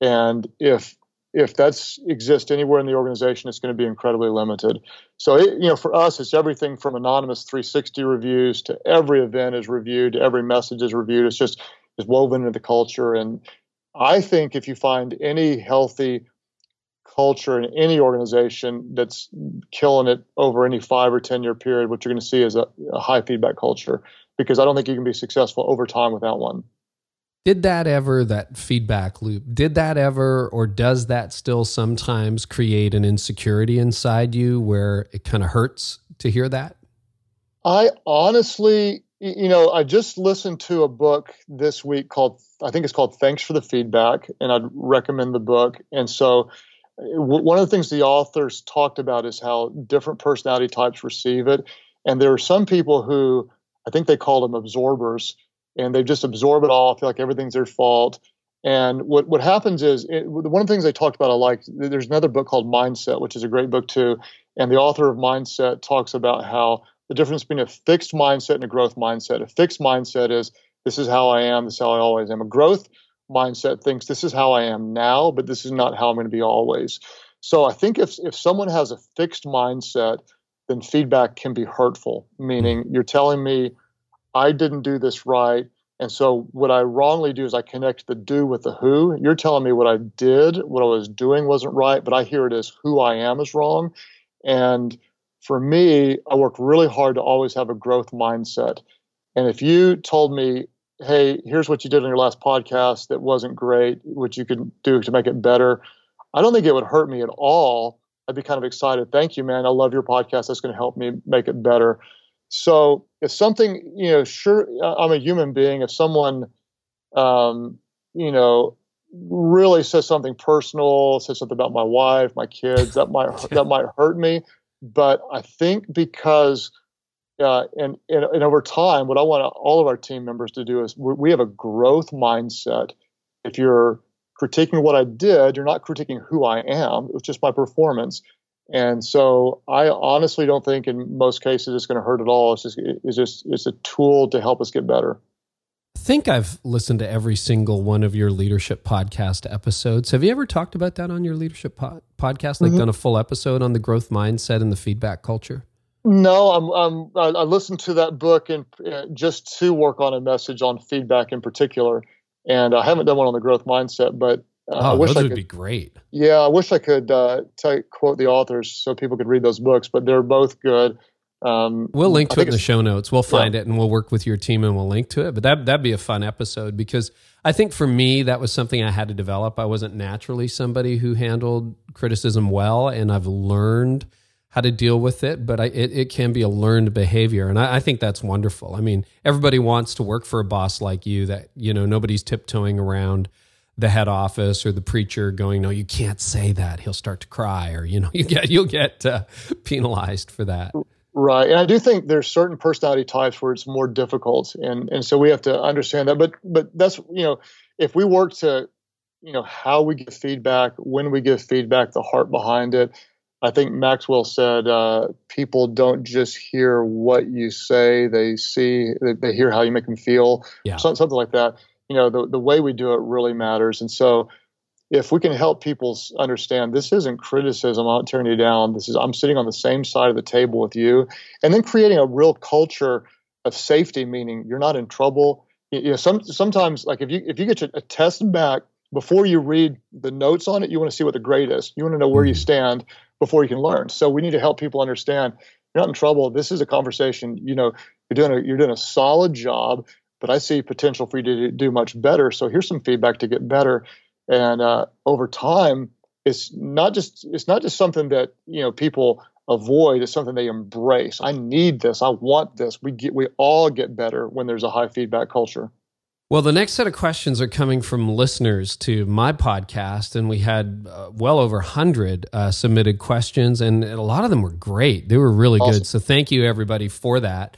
And if if that's exists anywhere in the organization, it's going to be incredibly limited. So, it, you know, for us, it's everything from anonymous 360 reviews to every event is reviewed, every message is reviewed. It's just is woven into the culture, and I think if you find any healthy culture in any organization that's killing it over any five or 10 year period, what you're going to see is a, a high feedback culture because I don't think you can be successful over time without one. Did that ever, that feedback loop, did that ever, or does that still sometimes create an insecurity inside you where it kind of hurts to hear that? I honestly, you know, I just listened to a book this week called, I think it's called Thanks for the Feedback, and I'd recommend the book. And so, one of the things the authors talked about is how different personality types receive it. And there are some people who, I think they call them absorbers, and they just absorb it all, feel like everything's their fault. And what, what happens is, it, one of the things they talked about, I like, there's another book called Mindset, which is a great book too. And the author of Mindset talks about how the difference between a fixed mindset and a growth mindset. A fixed mindset is, this is how I am, this is how I always am. A growth mindset thinks, this is how I am now, but this is not how I'm going to be always. So I think if, if someone has a fixed mindset, then feedback can be hurtful, meaning you're telling me, I didn't do this right. And so what I wrongly do is I connect the do with the who. You're telling me what I did, what I was doing wasn't right, but I hear it as who I am is wrong. And for me, I work really hard to always have a growth mindset. And if you told me, hey, here's what you did on your last podcast that wasn't great, what you could do to make it better, I don't think it would hurt me at all. I'd be kind of excited. Thank you, man. I love your podcast. That's going to help me make it better. So if something, you know, sure, I'm a human being. If someone, um, you know, really says something personal, says something about my wife, my kids, that might that might hurt me. But I think because uh, and, and, and over time, what I want all of our team members to do is we have a growth mindset. If you're critiquing what I did, you're not critiquing who I am. It's just my performance. And so I honestly don't think in most cases it's going to hurt at all. It's just it's just it's a tool to help us get better. I think I've listened to every single one of your leadership podcast episodes. Have you ever talked about that on your leadership podcast? Like mm-hmm. done a full episode on the growth mindset and the feedback culture? No, I'm, I'm I listened to that book and uh, just to work on a message on feedback in particular, and I haven't done one on the growth mindset, but uh, oh, I wish those I would could, be great. Yeah, I wish I could uh, take, quote the authors so people could read those books, but they're both good. Um, we'll link to it in the show notes. We'll find yeah. it and we'll work with your team and we'll link to it. But that that'd be a fun episode because I think for me that was something I had to develop. I wasn't naturally somebody who handled criticism well, and I've learned how to deal with it. But I, it, it can be a learned behavior, and I, I think that's wonderful. I mean, everybody wants to work for a boss like you that you know nobody's tiptoeing around the head office or the preacher going, "No, you can't say that. He'll start to cry," or you know, you get you'll get uh, penalized for that. Right, and I do think there's certain personality types where it's more difficult, and and so we have to understand that. But but that's you know, if we work to, you know, how we give feedback, when we give feedback, the heart behind it. I think Maxwell said uh, people don't just hear what you say; they see, they hear how you make them feel, yeah. something like that you know the, the way we do it really matters. And so if we can help people understand this isn't criticism i'm not tearing you down. This is i'm sitting on the same side of the table with you. And then creating a real culture of safety meaning you're not in trouble. You know some, sometimes like if you if you get a test back before you read the notes on it you want to see what the grade is. You want to know where you mm-hmm. stand before you can learn. So we need to help people understand you're not in trouble. This is a conversation you know you're doing a you're doing a solid job but I see potential for you to do much better. So here's some feedback to get better. And uh, over time, it's not just it's not just something that you know people avoid. It's something they embrace. I need this. I want this. We get we all get better when there's a high feedback culture. Well, the next set of questions are coming from listeners to my podcast, and we had uh, well over 100 uh, submitted questions, and a lot of them were great. They were really awesome. good. So, thank you, everybody, for that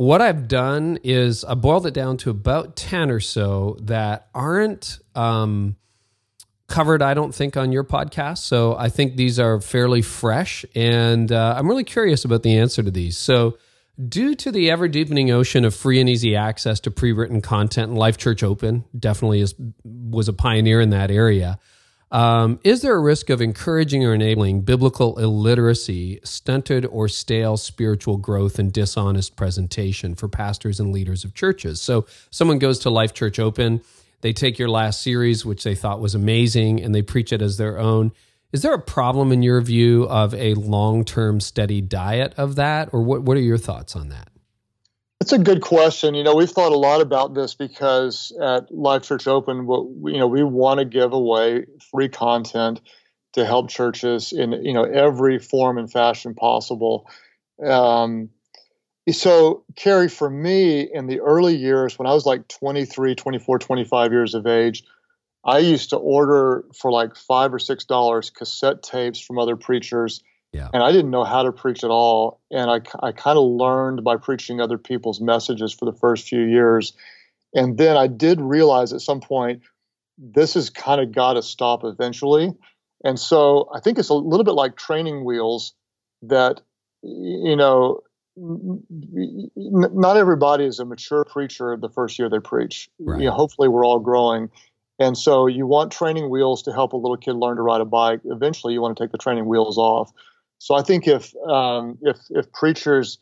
what I've done is I boiled it down to about 10 or so that aren't um, covered, I don't think, on your podcast. So I think these are fairly fresh. And uh, I'm really curious about the answer to these. So, due to the ever deepening ocean of free and easy access to pre written content, and Life Church Open definitely is, was a pioneer in that area. Um, is there a risk of encouraging or enabling biblical illiteracy, stunted or stale spiritual growth, and dishonest presentation for pastors and leaders of churches? So, someone goes to Life Church Open, they take your last series, which they thought was amazing, and they preach it as their own. Is there a problem in your view of a long term steady diet of that? Or what, what are your thoughts on that? It's a good question. You know, we've thought a lot about this because at Life Church Open, you know, we want to give away free content to help churches in you know every form and fashion possible. Um, so, Carey, for me, in the early years, when I was like 23, 24, 25 years of age, I used to order for like five or six dollars cassette tapes from other preachers yeah. And I didn't know how to preach at all. And I, I kind of learned by preaching other people's messages for the first few years. And then I did realize at some point, this has kind of got to stop eventually. And so I think it's a little bit like training wheels that, you know, not everybody is a mature preacher the first year they preach. Right. You know, hopefully, we're all growing. And so you want training wheels to help a little kid learn to ride a bike. Eventually, you want to take the training wheels off. So I think if um, if if preachers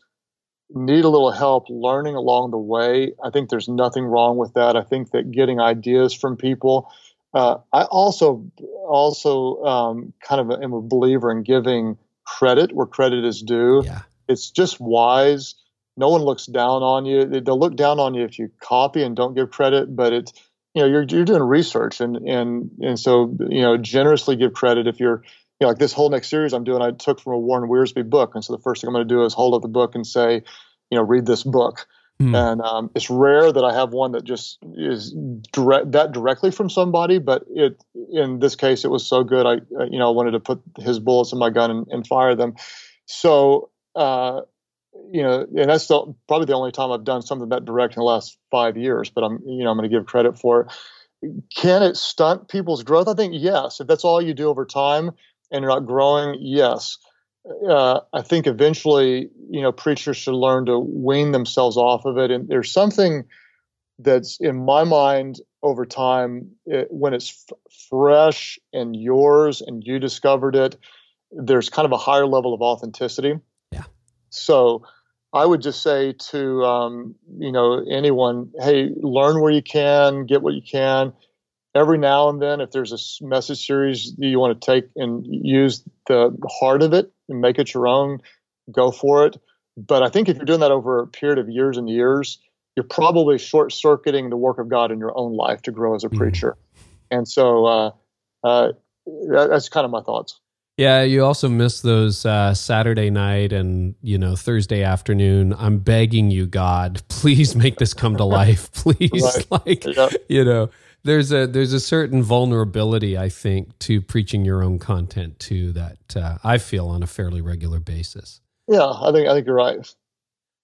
need a little help learning along the way, I think there's nothing wrong with that. I think that getting ideas from people. Uh, I also also um, kind of am a believer in giving credit where credit is due. Yeah. It's just wise. No one looks down on you. They'll look down on you if you copy and don't give credit, but it's you know you're you're doing research and and and so you know generously give credit if you're you know, like this whole next series I'm doing, I took from a Warren Wiersbe book. And so the first thing I'm going to do is hold up the book and say, you know, read this book. Mm. And um, it's rare that I have one that just is direct that directly from somebody, but it in this case it was so good. I you know wanted to put his bullets in my gun and, and fire them. So uh, you know, and that's the, probably the only time I've done something that direct in the last five years. But I'm you know I'm going to give credit for it. Can it stunt people's growth? I think yes. If that's all you do over time, and you're not growing, yes. Uh, I think eventually, you know, preachers should learn to wean themselves off of it. And there's something that's in my mind over time it, when it's f- fresh and yours and you discovered it. There's kind of a higher level of authenticity. Yeah. So I would just say to um, you know anyone, hey, learn where you can, get what you can every now and then, if there's a message series you want to take and use the heart of it and make it your own, go for it. But I think if you're doing that over a period of years and years, you're probably short circuiting the work of God in your own life to grow as a mm-hmm. preacher. And so uh, uh, that's kind of my thoughts. Yeah, you also miss those uh, Saturday night and you know Thursday afternoon. I'm begging you, God, please make this come to life, please. Right. Like yeah. you know, there's a there's a certain vulnerability I think to preaching your own content too that uh, I feel on a fairly regular basis. Yeah, I think I think you're right.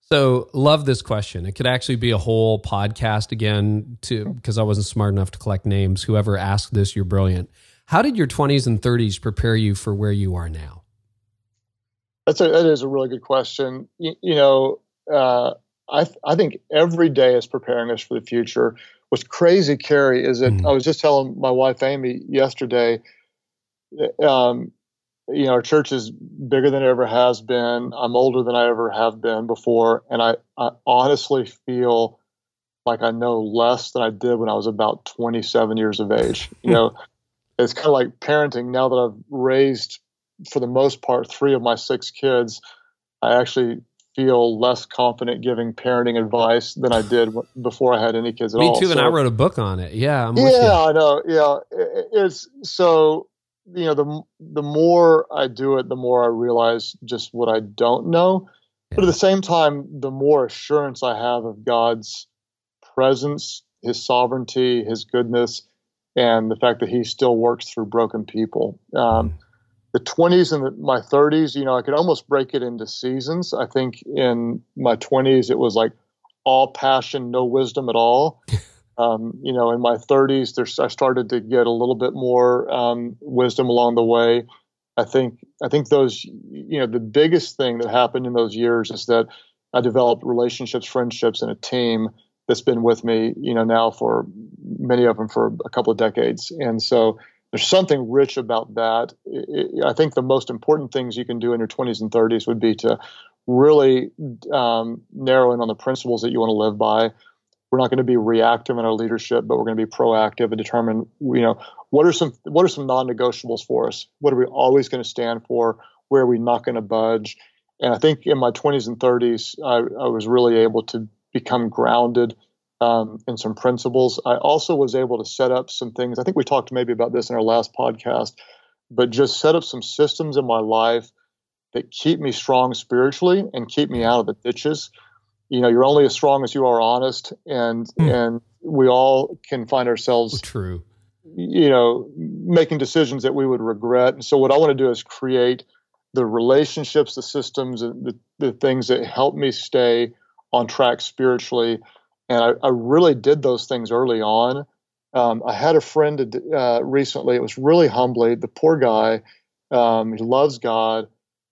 So love this question. It could actually be a whole podcast again to because I wasn't smart enough to collect names. Whoever asked this, you're brilliant. How did your 20s and 30s prepare you for where you are now? That's a, that is a really good question. You, you know, uh, I I think every day is preparing us for the future what's crazy, Carey, is that mm. I was just telling my wife Amy yesterday. Um, you know, our church is bigger than it ever has been. I'm older than I ever have been before, and I, I honestly feel like I know less than I did when I was about 27 years of age. You know, it's kind of like parenting. Now that I've raised, for the most part, three of my six kids, I actually feel less confident giving parenting advice than I did before I had any kids at Me all. Me too, so, and I wrote a book on it. Yeah, I'm yeah, I know. Yeah, it's so you know the the more I do it, the more I realize just what I don't know. Yeah. But at the same time, the more assurance I have of God's presence, His sovereignty, His goodness, and the fact that He still works through broken people. Um, mm the 20s and the, my 30s, you know, I could almost break it into seasons. I think in my 20s, it was like all passion, no wisdom at all. Um, you know, in my 30s, there's I started to get a little bit more um, wisdom along the way. I think I think those you know the biggest thing that happened in those years is that I developed relationships, friendships, and a team that's been with me, you know, now for many of them for a couple of decades. And so there's something rich about that. I think the most important things you can do in your 20s and 30s would be to really um, narrow in on the principles that you want to live by. we're not going to be reactive in our leadership, but we're going to be proactive and determine, you know, what are some what are some non-negotiables for us? What are we always going to stand for? Where are we not going to budge? And I think in my 20s and 30s, I, I was really able to become grounded um, in some principles. I also was able to set up some things. I think we talked maybe about this in our last podcast, but just set up some systems in my life that keep me strong spiritually and keep me out of the ditches. You know, you're only as strong as you are honest, and mm. and we all can find ourselves true. You know, making decisions that we would regret. And so, what I want to do is create the relationships, the systems, the, the things that help me stay on track spiritually. And I, I really did those things early on. Um, I had a friend uh, recently. It was really humbling. The poor guy, um, he loves God,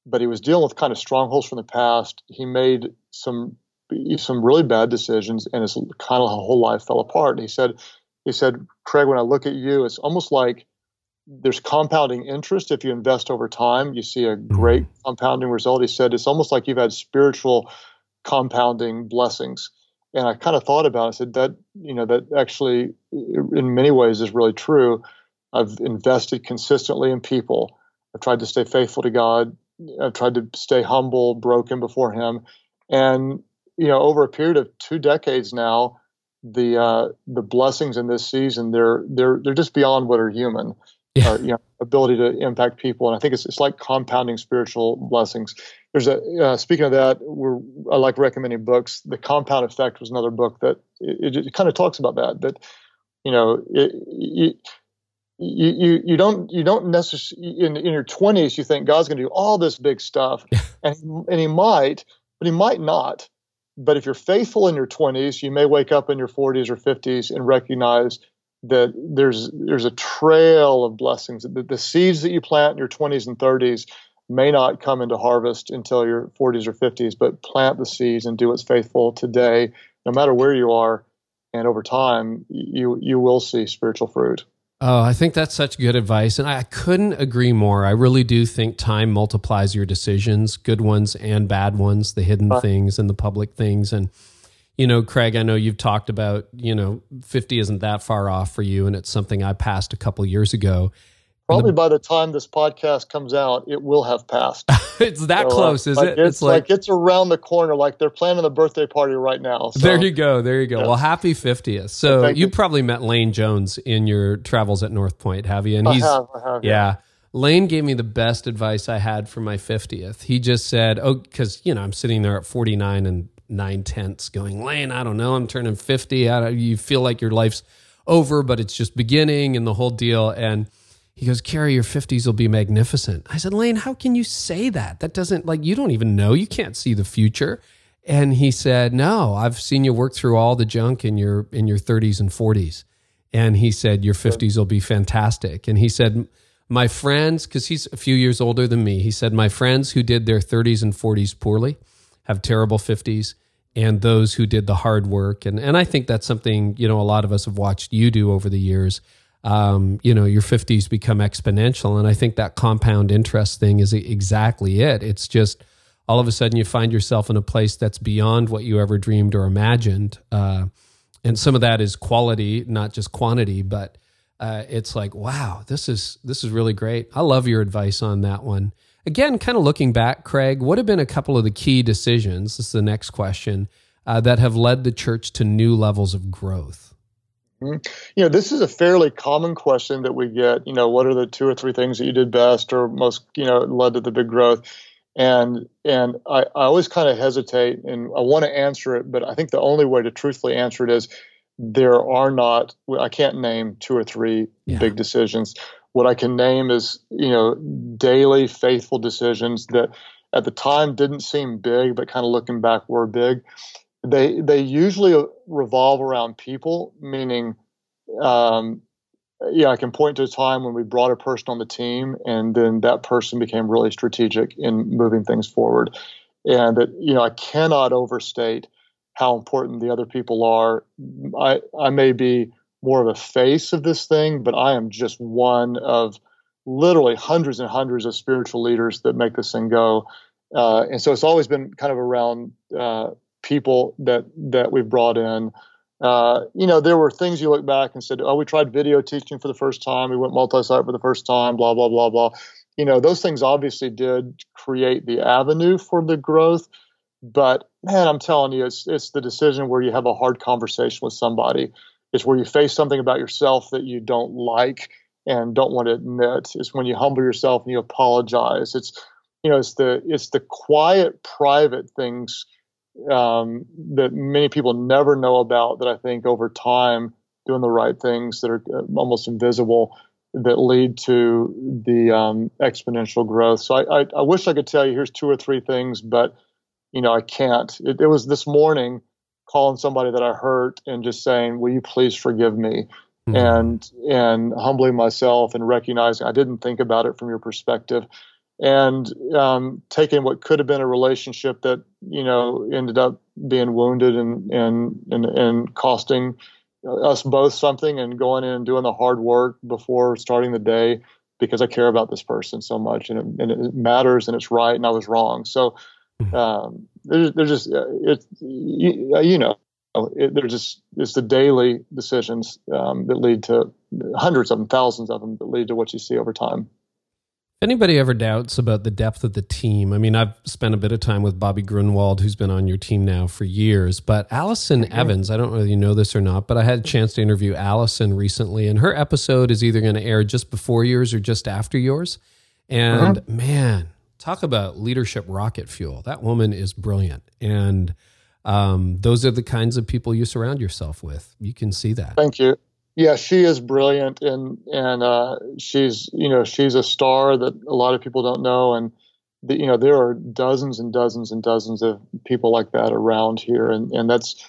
but he was dealing with kind of strongholds from the past. He made some some really bad decisions, and his kind of whole life fell apart. And he said, he said, Craig, when I look at you, it's almost like there's compounding interest if you invest over time. You see a great mm-hmm. compounding result. He said it's almost like you've had spiritual compounding blessings. And I kind of thought about it. I said that you know that actually, in many ways, is really true. I've invested consistently in people. I've tried to stay faithful to God. I've tried to stay humble, broken before Him, and you know, over a period of two decades now, the uh, the blessings in this season they're they're they're just beyond what are human yeah. you know, ability to impact people. And I think it's, it's like compounding spiritual blessings. There's a uh, speaking of that, we're I like recommending books. The Compound Effect was another book that it, it kind of talks about that. That you know, it, you, you you don't you don't necessarily in in your 20s you think God's going to do all this big stuff, and and He might, but He might not. But if you're faithful in your 20s, you may wake up in your 40s or 50s and recognize that there's there's a trail of blessings. The, the seeds that you plant in your 20s and 30s may not come into harvest until your 40s or 50s, but plant the seeds and do what's faithful today, no matter where you are, and over time you you will see spiritual fruit. Oh, I think that's such good advice. And I couldn't agree more. I really do think time multiplies your decisions, good ones and bad ones, the hidden things and the public things. And you know, Craig, I know you've talked about, you know, 50 isn't that far off for you. And it's something I passed a couple years ago. Probably the, by the time this podcast comes out, it will have passed. it's that so, uh, close, uh, is like it? It's, it's like, like, it's around the corner. Like they're planning the birthday party right now. So. There you go. There you go. Yeah. Well, happy 50th. So you, you probably met Lane Jones in your travels at North Point, have you? And he's, I have, I have, yeah. yeah. Lane gave me the best advice I had for my 50th. He just said, Oh, because, you know, I'm sitting there at 49 and nine tenths going, Lane, I don't know, I'm turning 50. I you feel like your life's over, but it's just beginning and the whole deal. And he goes, Carey, your 50s will be magnificent. I said, Lane, how can you say that? That doesn't, like, you don't even know. You can't see the future. And he said, No, I've seen you work through all the junk in your in your 30s and 40s. And he said, Your 50s will be fantastic. And he said, My friends, because he's a few years older than me, he said, My friends who did their 30s and 40s poorly have terrible 50s and those who did the hard work. And, and I think that's something, you know, a lot of us have watched you do over the years. Um, you know, your 50s become exponential. And I think that compound interest thing is exactly it. It's just all of a sudden you find yourself in a place that's beyond what you ever dreamed or imagined. Uh, and some of that is quality, not just quantity, but uh, it's like, wow, this is this is really great. I love your advice on that one. Again, kind of looking back, Craig, what have been a couple of the key decisions? This is the next question uh, that have led the church to new levels of growth. Mm-hmm. You know, this is a fairly common question that we get. You know, what are the two or three things that you did best or most, you know, led to the big growth? And and I, I always kind of hesitate, and I want to answer it, but I think the only way to truthfully answer it is there are not. I can't name two or three yeah. big decisions what I can name is, you know, daily faithful decisions that at the time didn't seem big, but kind of looking back were big. They they usually revolve around people, meaning, um, yeah, I can point to a time when we brought a person on the team, and then that person became really strategic in moving things forward. And that you know, I cannot overstate how important the other people are. I I may be more of a face of this thing, but I am just one of literally hundreds and hundreds of spiritual leaders that make this thing go. Uh, and so it's always been kind of around uh, people that that we've brought in, uh, you know, there were things you look back and said, oh, we tried video teaching for the first time, we went multi-site for the first time, blah blah blah blah. You know, those things obviously did create the avenue for the growth. But man, I'm telling you, it's it's the decision where you have a hard conversation with somebody. It's where you face something about yourself that you don't like and don't want to admit. It's when you humble yourself and you apologize. It's you know, it's the it's the quiet, private things um, that many people never know about. That I think over time, doing the right things that are uh, almost invisible that lead to the um, exponential growth. So I, I, I wish I could tell you here's two or three things, but you know, I can't. It, it, was this morning calling somebody that I hurt and just saying, "Will you please forgive me?" Mm-hmm. and and humbling myself and recognizing I didn't think about it from your perspective, and um, taking what could have been a relationship that you know ended up being wounded and and and, and costing us both something, and going in and doing the hard work before starting the day because I care about this person so much and it, and it matters and it's right and I was wrong. So Mm-hmm. Um, they're, they're just uh, it's you, uh, you know it, they're just it's the daily decisions um, that lead to hundreds of them, thousands of them that lead to what you see over time. Anybody ever doubts about the depth of the team, I mean, I've spent a bit of time with Bobby Gruenewald, who's been on your team now for years. But Allison mm-hmm. Evans, I don't know if you know this or not, but I had a chance to interview Allison recently, and her episode is either going to air just before yours or just after yours. And uh-huh. man, talk about leadership rocket fuel. That woman is brilliant. And um, those are the kinds of people you surround yourself with. You can see that. Thank you. Yeah, she is brilliant, and and uh, she's you know she's a star that a lot of people don't know, and the, you know there are dozens and dozens and dozens of people like that around here, and and that's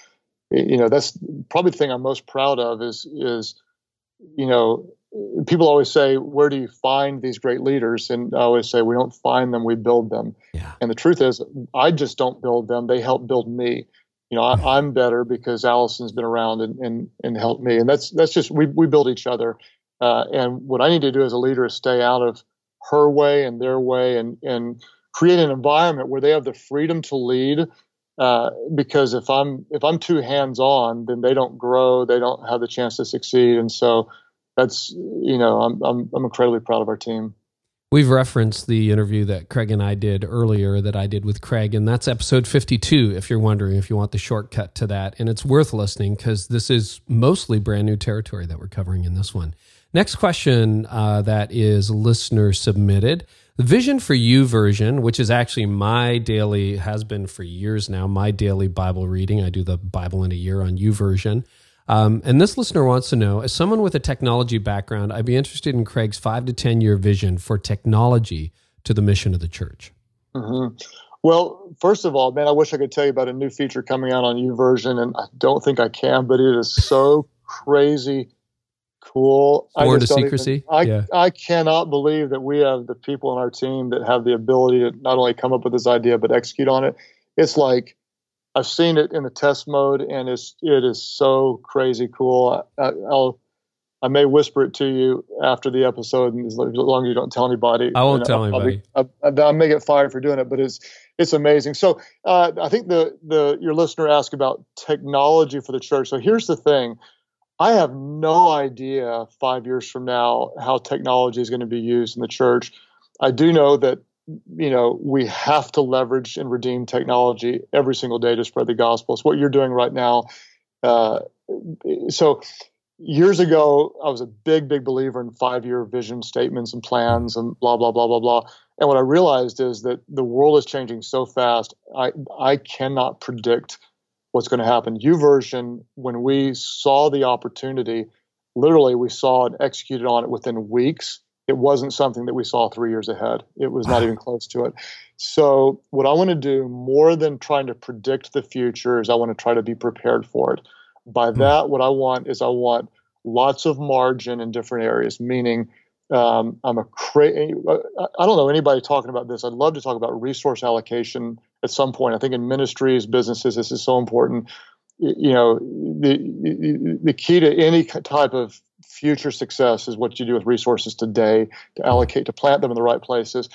you know that's probably the thing I'm most proud of is is you know people always say, where do you find these great leaders? And I always say, we don't find them, we build them. Yeah. And the truth is, I just don't build them. They help build me. You know, I, am better because Allison's been around and, and, and helped me. And that's, that's just, we, we build each other. Uh, and what I need to do as a leader is stay out of her way and their way and, and create an environment where they have the freedom to lead. Uh, because if I'm, if I'm too hands on, then they don't grow. They don't have the chance to succeed. And so, that's you know I'm I'm I'm incredibly proud of our team. We've referenced the interview that Craig and I did earlier that I did with Craig, and that's episode 52, if you're wondering if you want the shortcut to that. And it's worth listening because this is mostly brand new territory that we're covering in this one. Next question uh, that is listener submitted. The Vision for You version, which is actually my daily, has been for years now, my daily Bible reading. I do the Bible in a year on YouVersion. Um, and this listener wants to know as someone with a technology background, I'd be interested in Craig's five to 10 year vision for technology to the mission of the church. Mm-hmm. Well, first of all, man, I wish I could tell you about a new feature coming out on YouVersion, and I don't think I can, but it is so crazy cool. More to secrecy. Even, I, yeah. I cannot believe that we have the people on our team that have the ability to not only come up with this idea, but execute on it. It's like I've seen it in the test mode, and it's it is so crazy cool. I, will I may whisper it to you after the episode, and as long as you don't tell anybody. I won't tell I'll, anybody. I'll, be, I, I, may get fired for doing it, but it's it's amazing. So uh, I think the the your listener asked about technology for the church. So here's the thing. I have no idea five years from now how technology is going to be used in the church. I do know that you know, we have to leverage and redeem technology every single day to spread the gospel. It's what you're doing right now. Uh, so, years ago, I was a big, big believer in five year vision statements and plans and blah, blah, blah, blah, blah. And what I realized is that the world is changing so fast, I, I cannot predict what's going to happen. YouVersion, when we saw the opportunity, literally we saw and executed on it within weeks it wasn't something that we saw three years ahead. It was not even close to it. So, what I want to do more than trying to predict the future is I want to try to be prepared for it. By hmm. that, what I want is I want lots of margin in different areas, meaning um, I'm a cra- I don't know anybody talking about this. I'd love to talk about resource allocation at some point. I think in ministries, businesses, this is so important. You know, the the key to any type of future success is what you do with resources today to allocate to plant them in the right places.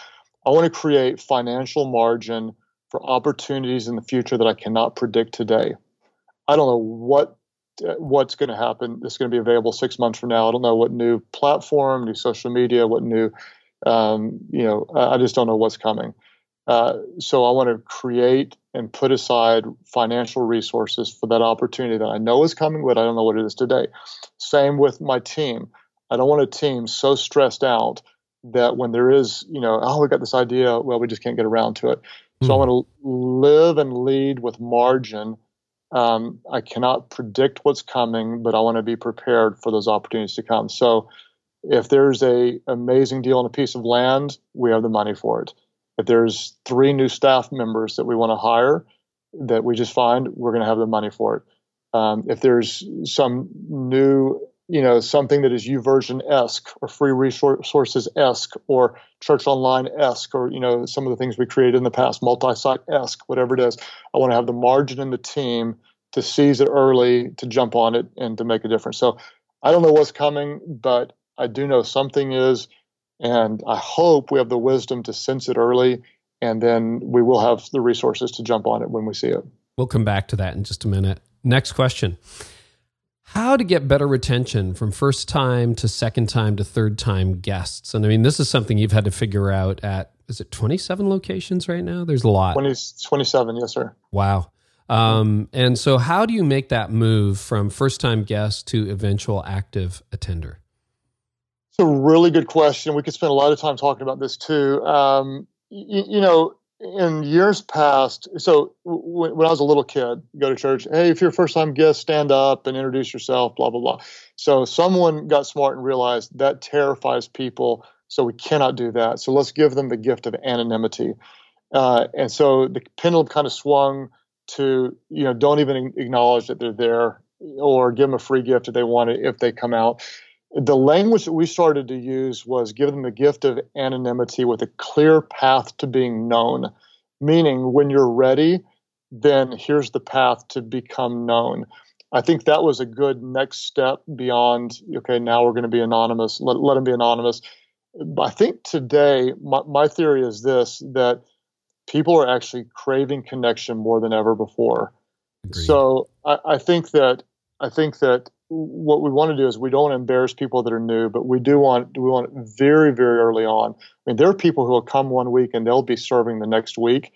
I want to create financial margin for opportunities in the future that I cannot predict today. I don't know what uh, what's going to happen. It's going to be available six months from now. I don't know what new platform, new social media, what new, um, you know, I just don't know what's coming. Uh, so I want to create and put aside financial resources for that opportunity that I know is coming, but I don't know what it is today. Same with my team. I don't want a team so stressed out that when there is, you know, oh, we got this idea, well, we just can't get around to it. So mm. I hmm. want to live and lead with margin. Um, I cannot predict what's coming, but I want to be prepared for those opportunities to come. So if there's a amazing deal on a piece of land, we have the money for it. If there's three new staff members that we want to hire that we just find, we're going to have the money for it. Um, if there's some new you know something that is YouVersion esque or free resources esque or church online esque or you know some of the things we created in the past multi-site esque whatever it is i want to have the margin in the team to seize it early to jump on it and to make a difference so i don't know what's coming but i do know something is and i hope we have the wisdom to sense it early and then we will have the resources to jump on it when we see it we'll come back to that in just a minute next question how to get better retention from first time to second time to third time guests. And I mean, this is something you've had to figure out at, is it 27 locations right now? There's a lot. 20, 27, yes, sir. Wow. Um, and so, how do you make that move from first time guest to eventual active attender? A really good question. We could spend a lot of time talking about this too. Um, you, you know, in years past, so w- when I was a little kid, go to church. Hey, if you're a first time guest, stand up and introduce yourself. Blah blah blah. So someone got smart and realized that terrifies people. So we cannot do that. So let's give them the gift of anonymity. Uh, and so the pendulum kind of swung to you know don't even acknowledge that they're there or give them a free gift if they want it if they come out the language that we started to use was give them the gift of anonymity with a clear path to being known. Meaning when you're ready then here's the path to become known. I think that was a good next step beyond okay now we're going to be anonymous let, let them be anonymous. I think today my, my theory is this that people are actually craving connection more than ever before. Agreed. so I, I think that i think that what we want to do is we don't want to embarrass people that are new, but we do want we want very very early on. I mean, there are people who will come one week and they'll be serving the next week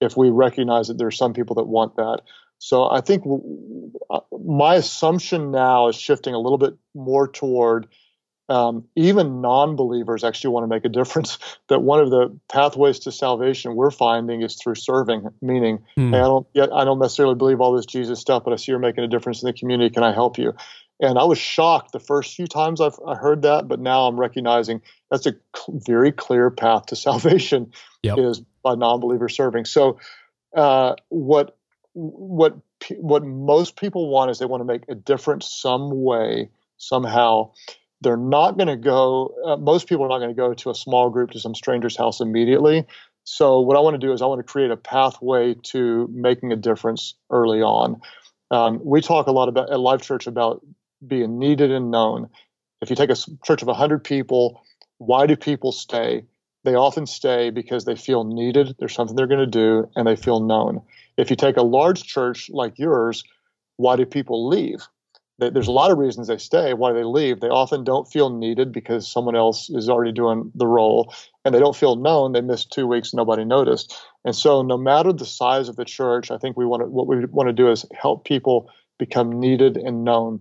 if we recognize that there's some people that want that. So I think uh, my assumption now is shifting a little bit more toward um, even non-believers actually want to make a difference. That one of the pathways to salvation we're finding is through serving. Meaning, mm. hey, I don't yet I don't necessarily believe all this Jesus stuff, but I see you're making a difference in the community. Can I help you? And I was shocked the first few times I've I heard that, but now I'm recognizing that's a cl- very clear path to salvation yep. is by non-believer serving. So, uh, what what what most people want is they want to make a difference some way somehow they're not going to go, uh, most people are not going to go to a small group to some stranger's house immediately. So, what I want to do is I want to create a pathway to making a difference early on. Um, we talk a lot about at Life Church about being needed and known. If you take a church of 100 people, why do people stay? They often stay because they feel needed, there's something they're going to do, and they feel known. If you take a large church like yours, why do people leave? There's a lot of reasons they stay. Why they leave? They often don't feel needed because someone else is already doing the role, and they don't feel known. They missed two weeks, nobody noticed. And so, no matter the size of the church, I think we want to what we want to do is help people become needed and known.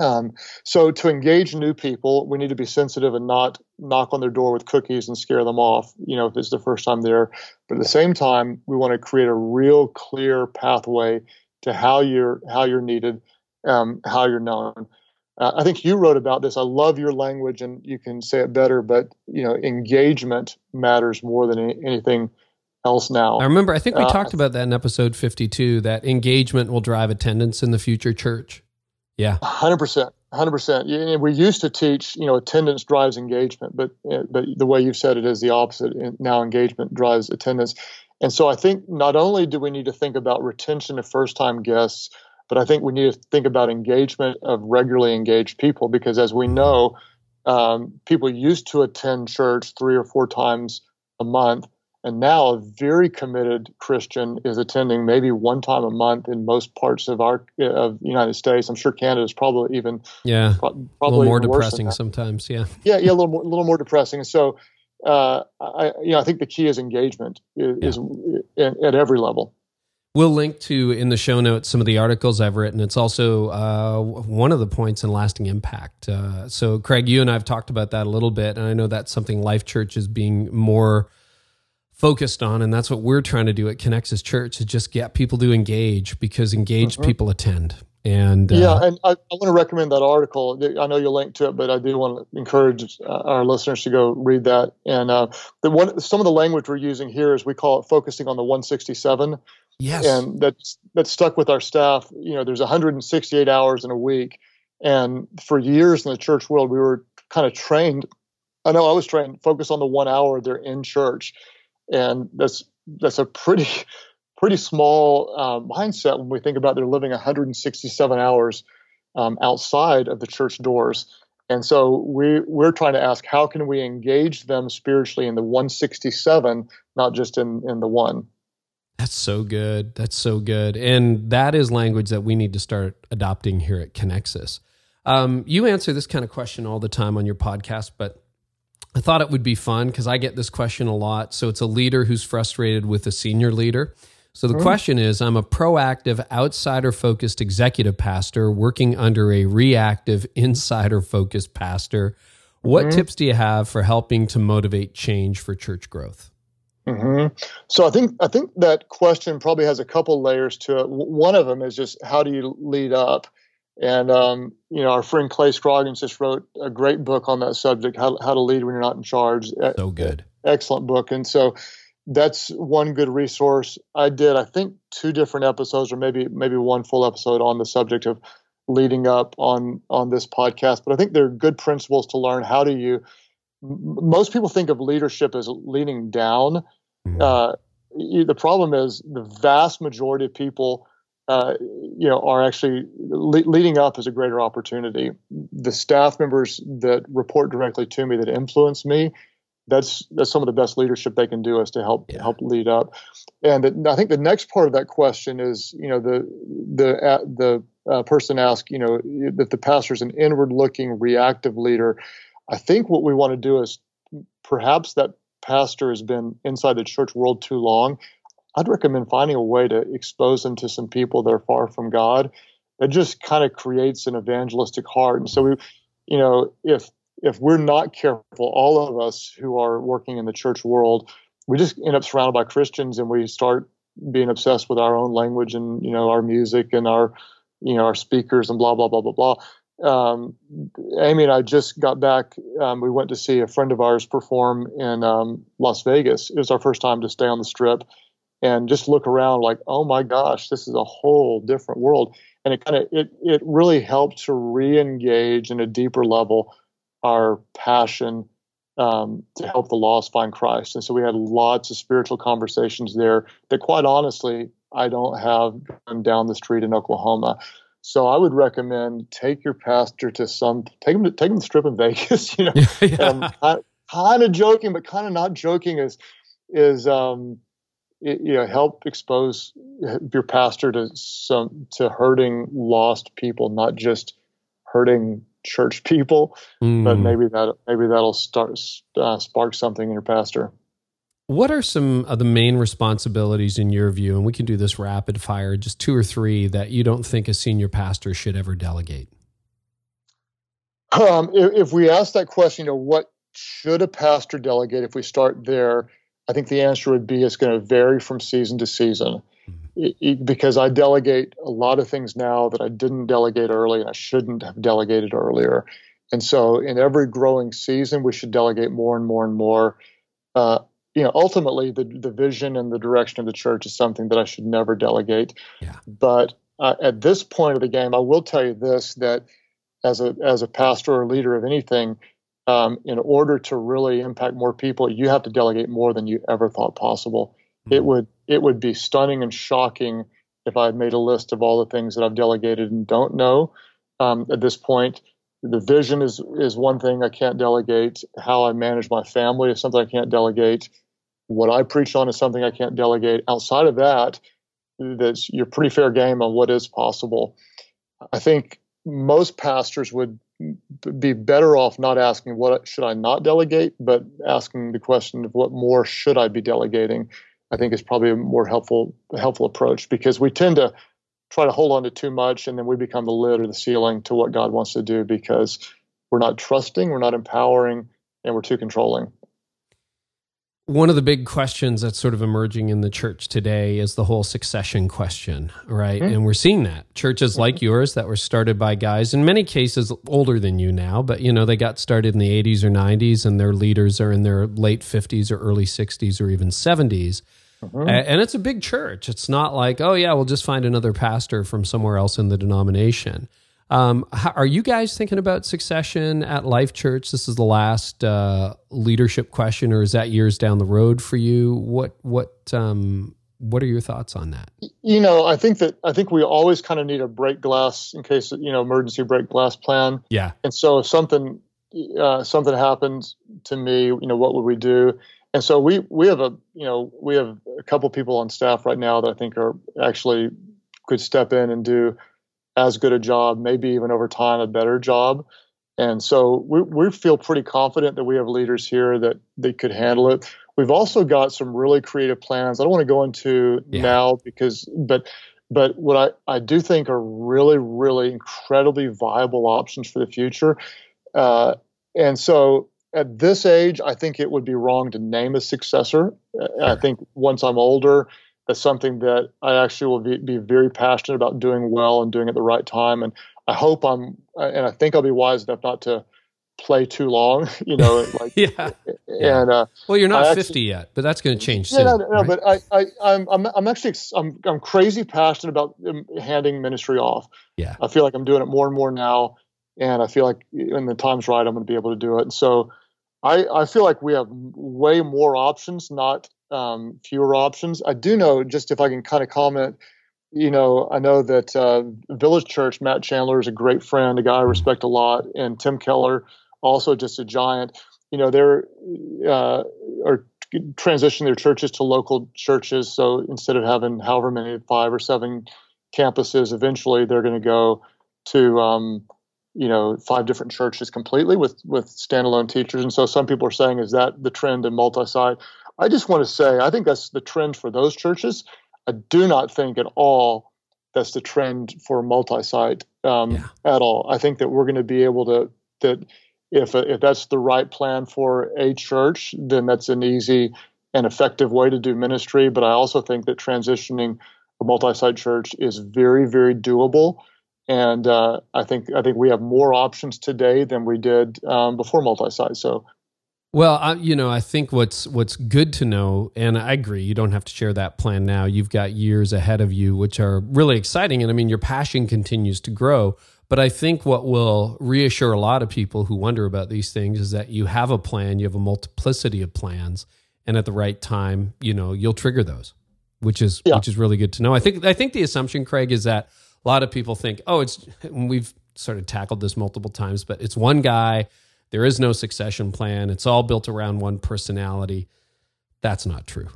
Um, so to engage new people, we need to be sensitive and not knock on their door with cookies and scare them off. You know, if it's the first time there. But at the same time, we want to create a real clear pathway to how you're how you're needed um, how you're known. Uh, I think you wrote about this. I love your language, and you can say it better. But you know, engagement matters more than any, anything else now. I remember. I think we uh, talked about that in episode fifty-two. That engagement will drive attendance in the future church. Yeah, hundred percent, hundred percent. We used to teach, you know, attendance drives engagement, but but the way you've said it is the opposite. Now engagement drives attendance, and so I think not only do we need to think about retention of first-time guests but I think we need to think about engagement of regularly engaged people because, as we know, um, people used to attend church three or four times a month, And now a very committed Christian is attending maybe one time a month in most parts of our of the United States. I'm sure Canada is probably even yeah pro- probably more depressing sometimes. Yeah, yeah, yeah, a little more, a little more depressing. So, uh, I you know I think the key is engagement is, yeah. is at every level. We'll link to in the show notes some of the articles I've written. It's also uh, one of the points in lasting impact. Uh, so, Craig, you and I have talked about that a little bit, and I know that's something Life Church is being more focused on, and that's what we're trying to do at Connexus Church is just get people to engage because engaged mm-hmm. people attend. And uh, yeah, and I, I, want to recommend that article. I know you'll link to it, but I do want to encourage uh, our listeners to go read that. And uh, the one, some of the language we're using here is we call it focusing on the 167 Yes. And that's that's stuck with our staff. You know, there's 168 hours in a week. And for years in the church world, we were kind of trained. I know I was trained, focus on the one hour they're in church. And that's that's a pretty pretty small uh, mindset when we think about they're living 167 hours um, outside of the church doors. And so we we're trying to ask how can we engage them spiritually in the 167, not just in in the one. That's so good. That's so good. And that is language that we need to start adopting here at Connexus. Um, you answer this kind of question all the time on your podcast, but I thought it would be fun because I get this question a lot. So it's a leader who's frustrated with a senior leader. So the question is I'm a proactive, outsider focused executive pastor working under a reactive, insider focused pastor. What mm-hmm. tips do you have for helping to motivate change for church growth? Mm-hmm. So I think I think that question probably has a couple layers to it. One of them is just how do you lead up, and um, you know our friend Clay Scroggins just wrote a great book on that subject, how how to lead when you're not in charge. So good, excellent book, and so that's one good resource. I did I think two different episodes or maybe maybe one full episode on the subject of leading up on on this podcast, but I think there are good principles to learn. How do you most people think of leadership as leaning down. Mm-hmm. Uh, the problem is the vast majority of people, uh, you know, are actually le- leading up is a greater opportunity. The staff members that report directly to me that influence me, that's that's some of the best leadership they can do is to help yeah. help lead up. And the, I think the next part of that question is, you know, the the uh, the uh, person asked, you know, that the pastor is an inward-looking, reactive leader. I think what we want to do is perhaps that pastor has been inside the church world too long. I'd recommend finding a way to expose them to some people that are far from God. That just kind of creates an evangelistic heart. And so we, you know, if if we're not careful, all of us who are working in the church world, we just end up surrounded by Christians and we start being obsessed with our own language and you know our music and our you know our speakers and blah blah blah blah blah um, Amy and I just got back. Um, we went to see a friend of ours perform in um, Las Vegas. It was our first time to stay on the strip and just look around like, oh my gosh, this is a whole different world. And it kind of it it really helped to re-engage in a deeper level our passion um, to help the lost find Christ. And so we had lots of spiritual conversations there that, quite honestly, I don't have down the street in Oklahoma. So I would recommend take your pastor to some take him to take him to strip in Vegas. You know, yeah. um, kind of joking, but kind of not joking is is um, it, you know help expose your pastor to some to hurting lost people, not just hurting church people, mm. but maybe that maybe that'll start uh, spark something in your pastor. What are some of the main responsibilities in your view? And we can do this rapid fire, just two or three that you don't think a senior pastor should ever delegate. Um, if, if, we ask that question, you know, what should a pastor delegate? If we start there, I think the answer would be it's going to vary from season to season. Mm-hmm. It, it, because I delegate a lot of things now that I didn't delegate early and I shouldn't have delegated earlier. And so, in every growing season, we should delegate more and more and more. Uh, you know, ultimately the the vision and the direction of the church is something that I should never delegate. Yeah. But uh, at this point of the game, I will tell you this: that as a as a pastor or leader of anything, um, in order to really impact more people, you have to delegate more than you ever thought possible. Mm-hmm. It would it would be stunning and shocking if I had made a list of all the things that I've delegated and don't know um, at this point the vision is is one thing I can't delegate. How I manage my family is something I can't delegate what I preach on is something I can't delegate. Outside of that, that's you're pretty fair game on what is possible. I think most pastors would be better off not asking what should I not delegate, but asking the question of what more should I be delegating. I think is probably a more helpful helpful approach because we tend to try to hold on to too much and then we become the lid or the ceiling to what God wants to do because we're not trusting, we're not empowering, and we're too controlling. One of the big questions that's sort of emerging in the church today is the whole succession question, right? Mm-hmm. And we're seeing that. Churches mm-hmm. like yours that were started by guys, in many cases older than you now, but you know, they got started in the 80s or 90s and their leaders are in their late 50s or early 60s or even 70s. Mm-hmm. And it's a big church. It's not like, oh, yeah, we'll just find another pastor from somewhere else in the denomination. Um, how, are you guys thinking about succession at Life Church? This is the last uh, leadership question, or is that years down the road for you? What what um, what are your thoughts on that? You know, I think that I think we always kind of need a break glass in case you know emergency break glass plan. Yeah. And so if something uh, something happens to me, you know, what would we do? And so we we have a you know we have a couple people on staff right now that I think are actually could step in and do as good a job, maybe even over time a better job. And so we, we feel pretty confident that we have leaders here that they could handle it. We've also got some really creative plans. I don't want to go into yeah. now because, but, but what I, I do think are really, really incredibly viable options for the future. Uh, and so at this age, I think it would be wrong to name a successor. I think once I'm older, that's something that I actually will be, be, very passionate about doing well and doing at the right time. And I hope I'm, and I think I'll be wise enough not to play too long, you know, like, yeah. And, uh, well, you're not 50 yet, but that's going to change yeah, soon. No, no, right? but I, I, I'm, I'm, I'm actually, I'm, I'm crazy passionate about um, handing ministry off. Yeah. I feel like I'm doing it more and more now. And I feel like when the time's right, I'm going to be able to do it. And so I, I feel like we have way more options, not um, fewer options. I do know, just if I can kind of comment, you know, I know that uh, Village Church, Matt Chandler is a great friend, a guy I respect a lot, and Tim Keller, also just a giant. You know, they're uh, are transitioning their churches to local churches. So instead of having however many, five or seven campuses, eventually they're going to go to um, you know five different churches completely with with standalone teachers and so some people are saying is that the trend in multi-site I just want to say, I think that's the trend for those churches. I do not think at all that's the trend for multi-site um, yeah. at all. I think that we're going to be able to that if if that's the right plan for a church, then that's an easy and effective way to do ministry. But I also think that transitioning a multi-site church is very very doable. And uh, I think I think we have more options today than we did um, before multi-site. So well, I, you know, I think what's what's good to know, and I agree, you don't have to share that plan now. You've got years ahead of you, which are really exciting, and I mean, your passion continues to grow. But I think what will reassure a lot of people who wonder about these things is that you have a plan, you have a multiplicity of plans, and at the right time, you know, you'll trigger those, which is yeah. which is really good to know. I think I think the assumption, Craig, is that a lot of people think, oh, it's we've sort of tackled this multiple times, but it's one guy there is no succession plan. It's all built around one personality. That's not true.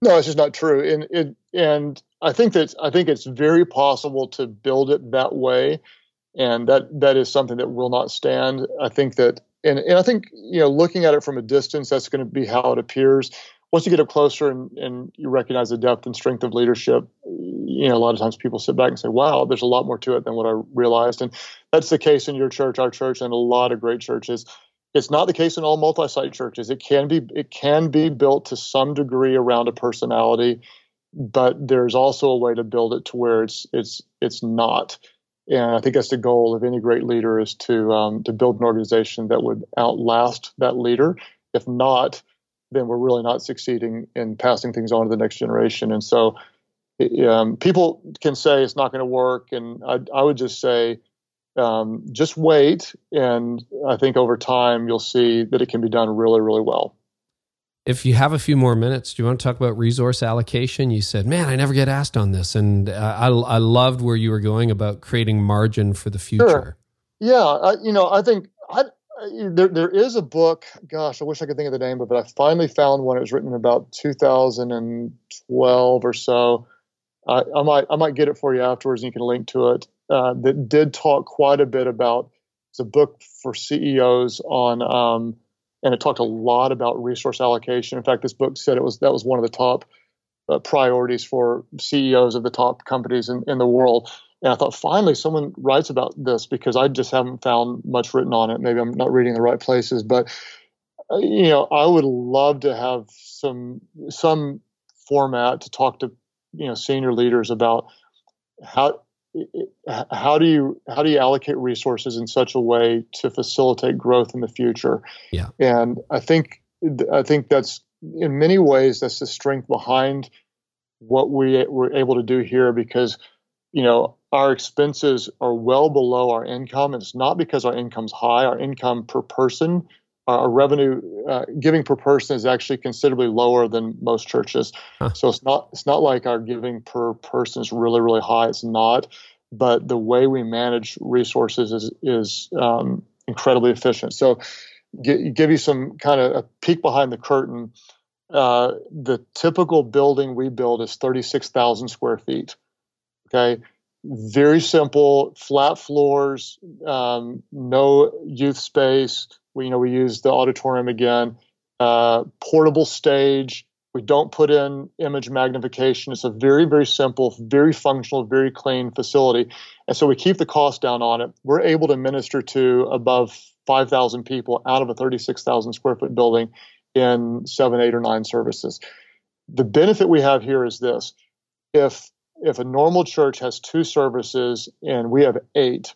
No, it's just not true. And it, and I think that I think it's very possible to build it that way, and that that is something that will not stand. I think that, and and I think you know, looking at it from a distance, that's going to be how it appears. Once you get up closer and, and you recognize the depth and strength of leadership, you know, a lot of times people sit back and say, "Wow, there's a lot more to it than what I realized." And that's the case in your church, our church, and a lot of great churches. It's not the case in all multi-site churches. It can be it can be built to some degree around a personality, but there's also a way to build it to where it's it's it's not. And I think that's the goal of any great leader is to um, to build an organization that would outlast that leader. If not, then we're really not succeeding in passing things on to the next generation. And so, um, people can say it's not going to work, and I, I would just say um, just wait, and I think over time you'll see that it can be done really, really well. If you have a few more minutes, do you want to talk about resource allocation? You said, "Man, I never get asked on this," and uh, I, I loved where you were going about creating margin for the future. Sure. Yeah, I, you know, I think there, there is a book. Gosh, I wish I could think of the name of it. I finally found one. It was written about 2012 or so. I, I might I might get it for you afterwards, and you can link to it. Uh, that did talk quite a bit about. It's a book for CEOs on, um, and it talked a lot about resource allocation. In fact, this book said it was that was one of the top uh, priorities for CEOs of the top companies in, in the world. And I thought, finally, someone writes about this because I just haven't found much written on it. Maybe I'm not reading the right places, but uh, you know, I would love to have some some format to talk to you know senior leaders about how how do you how do you allocate resources in such a way to facilitate growth in the future? Yeah, and I think I think that's in many ways that's the strength behind what we were able to do here because you know our expenses are well below our income. It's not because our income's high. Our income per person, our revenue uh, giving per person is actually considerably lower than most churches. Huh. So it's not it's not like our giving per person is really really high. It's not. But the way we manage resources is is um, incredibly efficient. So give you some kind of a peek behind the curtain. Uh, the typical building we build is 36,000 square feet. Okay. Very simple, flat floors, um, no youth space. We, you know, we use the auditorium again, uh, portable stage. We don't put in image magnification. It's a very, very simple, very functional, very clean facility. And so we keep the cost down on it. We're able to minister to above 5,000 people out of a 36,000 square foot building in seven, eight, or nine services. The benefit we have here is this if if a normal church has two services and we have eight,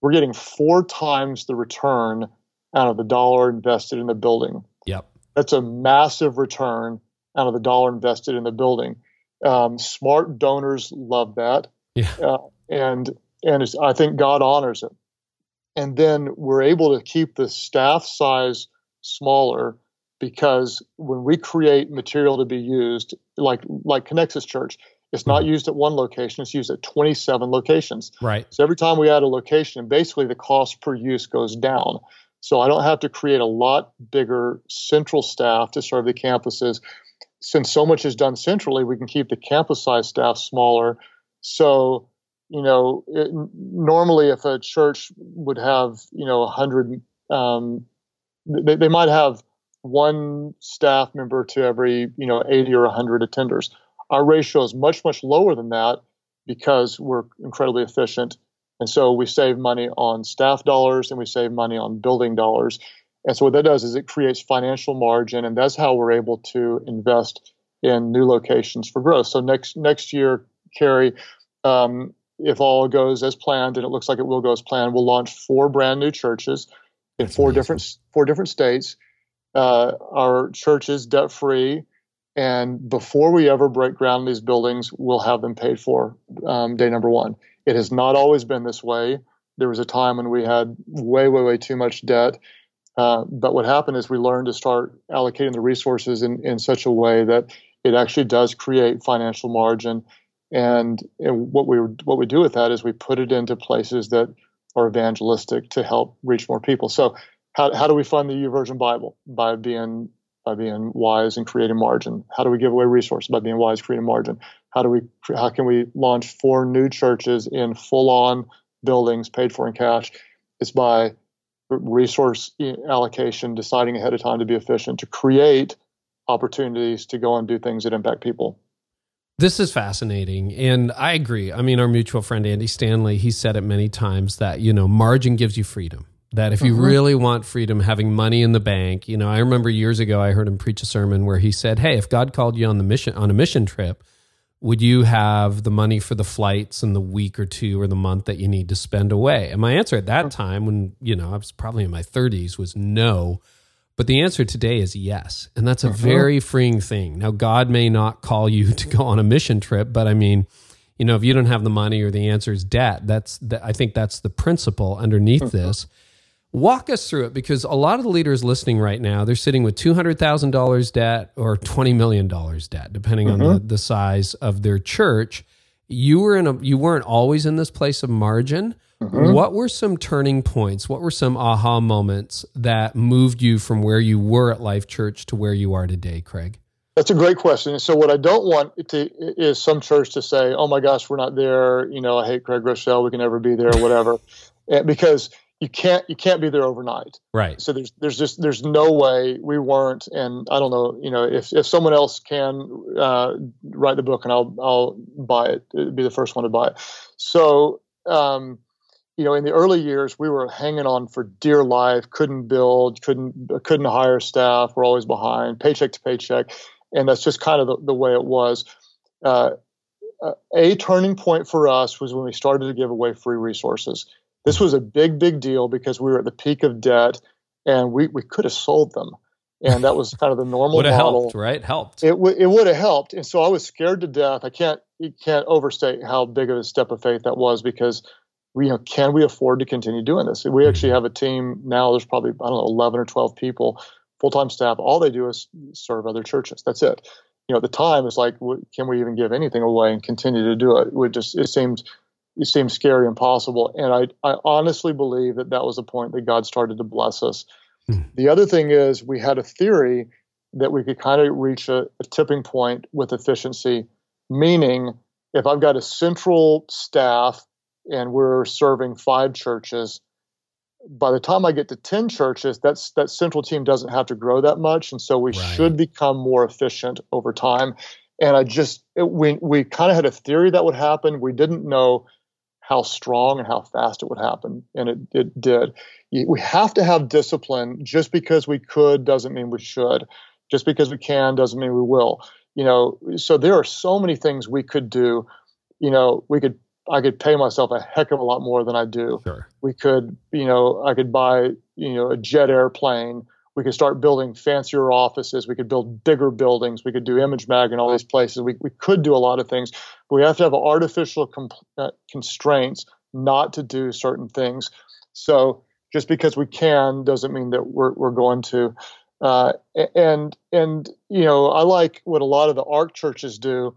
we're getting four times the return out of the dollar invested in the building. Yep. That's a massive return out of the dollar invested in the building. Um, smart donors love that. Yeah. Uh, and and I think God honors it and then we're able to keep the staff size smaller because when we create material to be used like like Connexus Church it's not mm-hmm. used at one location it's used at 27 locations. Right. So every time we add a location basically the cost per use goes down. So i don't have to create a lot bigger central staff to serve the campuses. Since so much is done centrally we can keep the campus size staff smaller. So you know, it, normally if a church would have, you know, hundred, um, they, they might have one staff member to every, you know, 80 or 100 attenders. Our ratio is much, much lower than that because we're incredibly efficient. And so we save money on staff dollars and we save money on building dollars. And so what that does is it creates financial margin, and that's how we're able to invest in new locations for growth. So next next year, Carey, um, if all goes as planned, and it looks like it will go as planned, we'll launch four brand new churches in That's four amazing. different four different states. Uh, our church is debt free, and before we ever break ground in these buildings, we'll have them paid for. Um, day number one. It has not always been this way. There was a time when we had way, way, way too much debt. Uh, but what happened is we learned to start allocating the resources in, in such a way that it actually does create financial margin and, and what we what we do with that is we put it into places that are evangelistic to help reach more people. So how, how do we fund the YouVersion Bible? By being by being wise and creating margin. How do we give away resources? By being wise, creating margin. How do we how can we launch four new churches in full on buildings paid for in cash? It's by resource eh, allocation, deciding ahead of time to be efficient, to create opportunities to go and do things that impact people. This is fascinating. And I agree. I mean, our mutual friend Andy Stanley, he said it many times that, you know, margin gives you freedom. That if you uh-huh. really want freedom, having money in the bank, you know, I remember years ago I heard him preach a sermon where he said, Hey, if God called you on the mission on a mission trip, would you have the money for the flights and the week or two or the month that you need to spend away? And my answer at that time, when, you know, I was probably in my 30s, was no. But the answer today is yes. And that's a uh-huh. very freeing thing. Now, God may not call you to go on a mission trip, but I mean, you know, if you don't have the money or the answer is debt, that's, the, I think that's the principle underneath uh-huh. this. Walk us through it because a lot of the leaders listening right now, they're sitting with $200,000 debt or $20 million debt, depending uh-huh. on the, the size of their church. You were in a, you weren't always in this place of margin Mm-hmm. What were some turning points? What were some aha moments that moved you from where you were at Life Church to where you are today, Craig? That's a great question. So what I don't want to is some church to say, "Oh my gosh, we're not there." You know, I hate Craig Groeschel. We can never be there, whatever, because you can't you can't be there overnight. Right. So there's there's just there's no way we weren't, and I don't know. You know, if if someone else can uh, write the book, and I'll I'll buy it. It'd be the first one to buy it. So. Um, you know, in the early years, we were hanging on for dear life. Couldn't build, couldn't couldn't hire staff. We're always behind, paycheck to paycheck and that's just kind of the, the way it was. Uh, a turning point for us was when we started to give away free resources. This was a big, big deal because we were at the peak of debt, and we we could have sold them, and that was kind of the normal would have model. Helped, right? Helped. It w- it would have helped, and so I was scared to death. I can't you can't overstate how big of a step of faith that was because we you know can we afford to continue doing this? We actually mm-hmm. have a team now. There's probably I don't know eleven or twelve people full-time staff all they do is serve other churches that's it you know at the time it's like can we even give anything away and continue to do it it just it seemed it seemed scary impossible and i i honestly believe that that was the point that god started to bless us hmm. the other thing is we had a theory that we could kind of reach a, a tipping point with efficiency meaning if i've got a central staff and we're serving five churches by the time I get to 10 churches, that's that central team doesn't have to grow that much. And so we right. should become more efficient over time. And I just, it, we, we kind of had a theory that would happen. We didn't know how strong and how fast it would happen. And it, it did. We have to have discipline. Just because we could doesn't mean we should. Just because we can doesn't mean we will. You know, so there are so many things we could do. You know, we could I could pay myself a heck of a lot more than I do. Sure. We could, you know, I could buy, you know, a jet airplane. We could start building fancier offices. We could build bigger buildings. We could do ImageMag in all these places. We, we could do a lot of things, but we have to have artificial comp- uh, constraints not to do certain things. So just because we can doesn't mean that we're, we're going to. Uh, and and you know, I like what a lot of the ARC churches do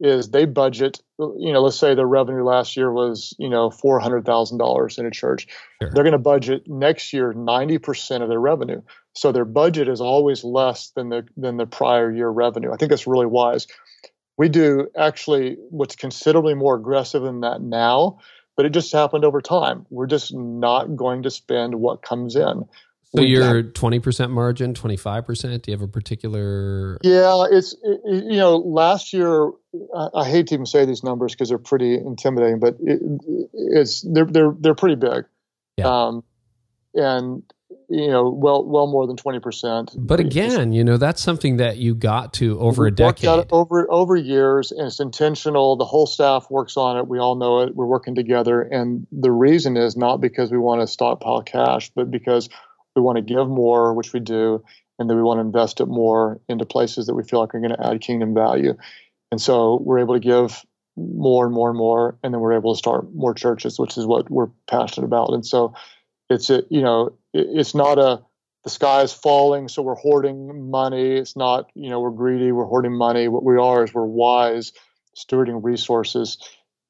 is they budget you know let's say their revenue last year was you know $400000 in a church sure. they're going to budget next year 90% of their revenue so their budget is always less than the than the prior year revenue i think that's really wise we do actually what's considerably more aggressive than that now but it just happened over time we're just not going to spend what comes in so you're twenty percent margin, twenty five percent. Do you have a particular? Yeah, it's it, you know last year. I, I, hate to even say these numbers because they're pretty intimidating, but it, it's they're they're they're pretty big. Yeah. Um, and you know, well well more than twenty percent. But again, you know, that's something that you got to over a decade. over over years, and it's intentional. The whole staff works on it. We all know it. We're working together, and the reason is not because we want to stockpile cash, but because we want to give more, which we do, and then we want to invest it more into places that we feel like are going to add kingdom value. And so we're able to give more and more and more, and then we're able to start more churches, which is what we're passionate about. And so it's a, you know, it's not a the sky is falling, so we're hoarding money. It's not, you know, we're greedy, we're hoarding money. What we are is we're wise, stewarding resources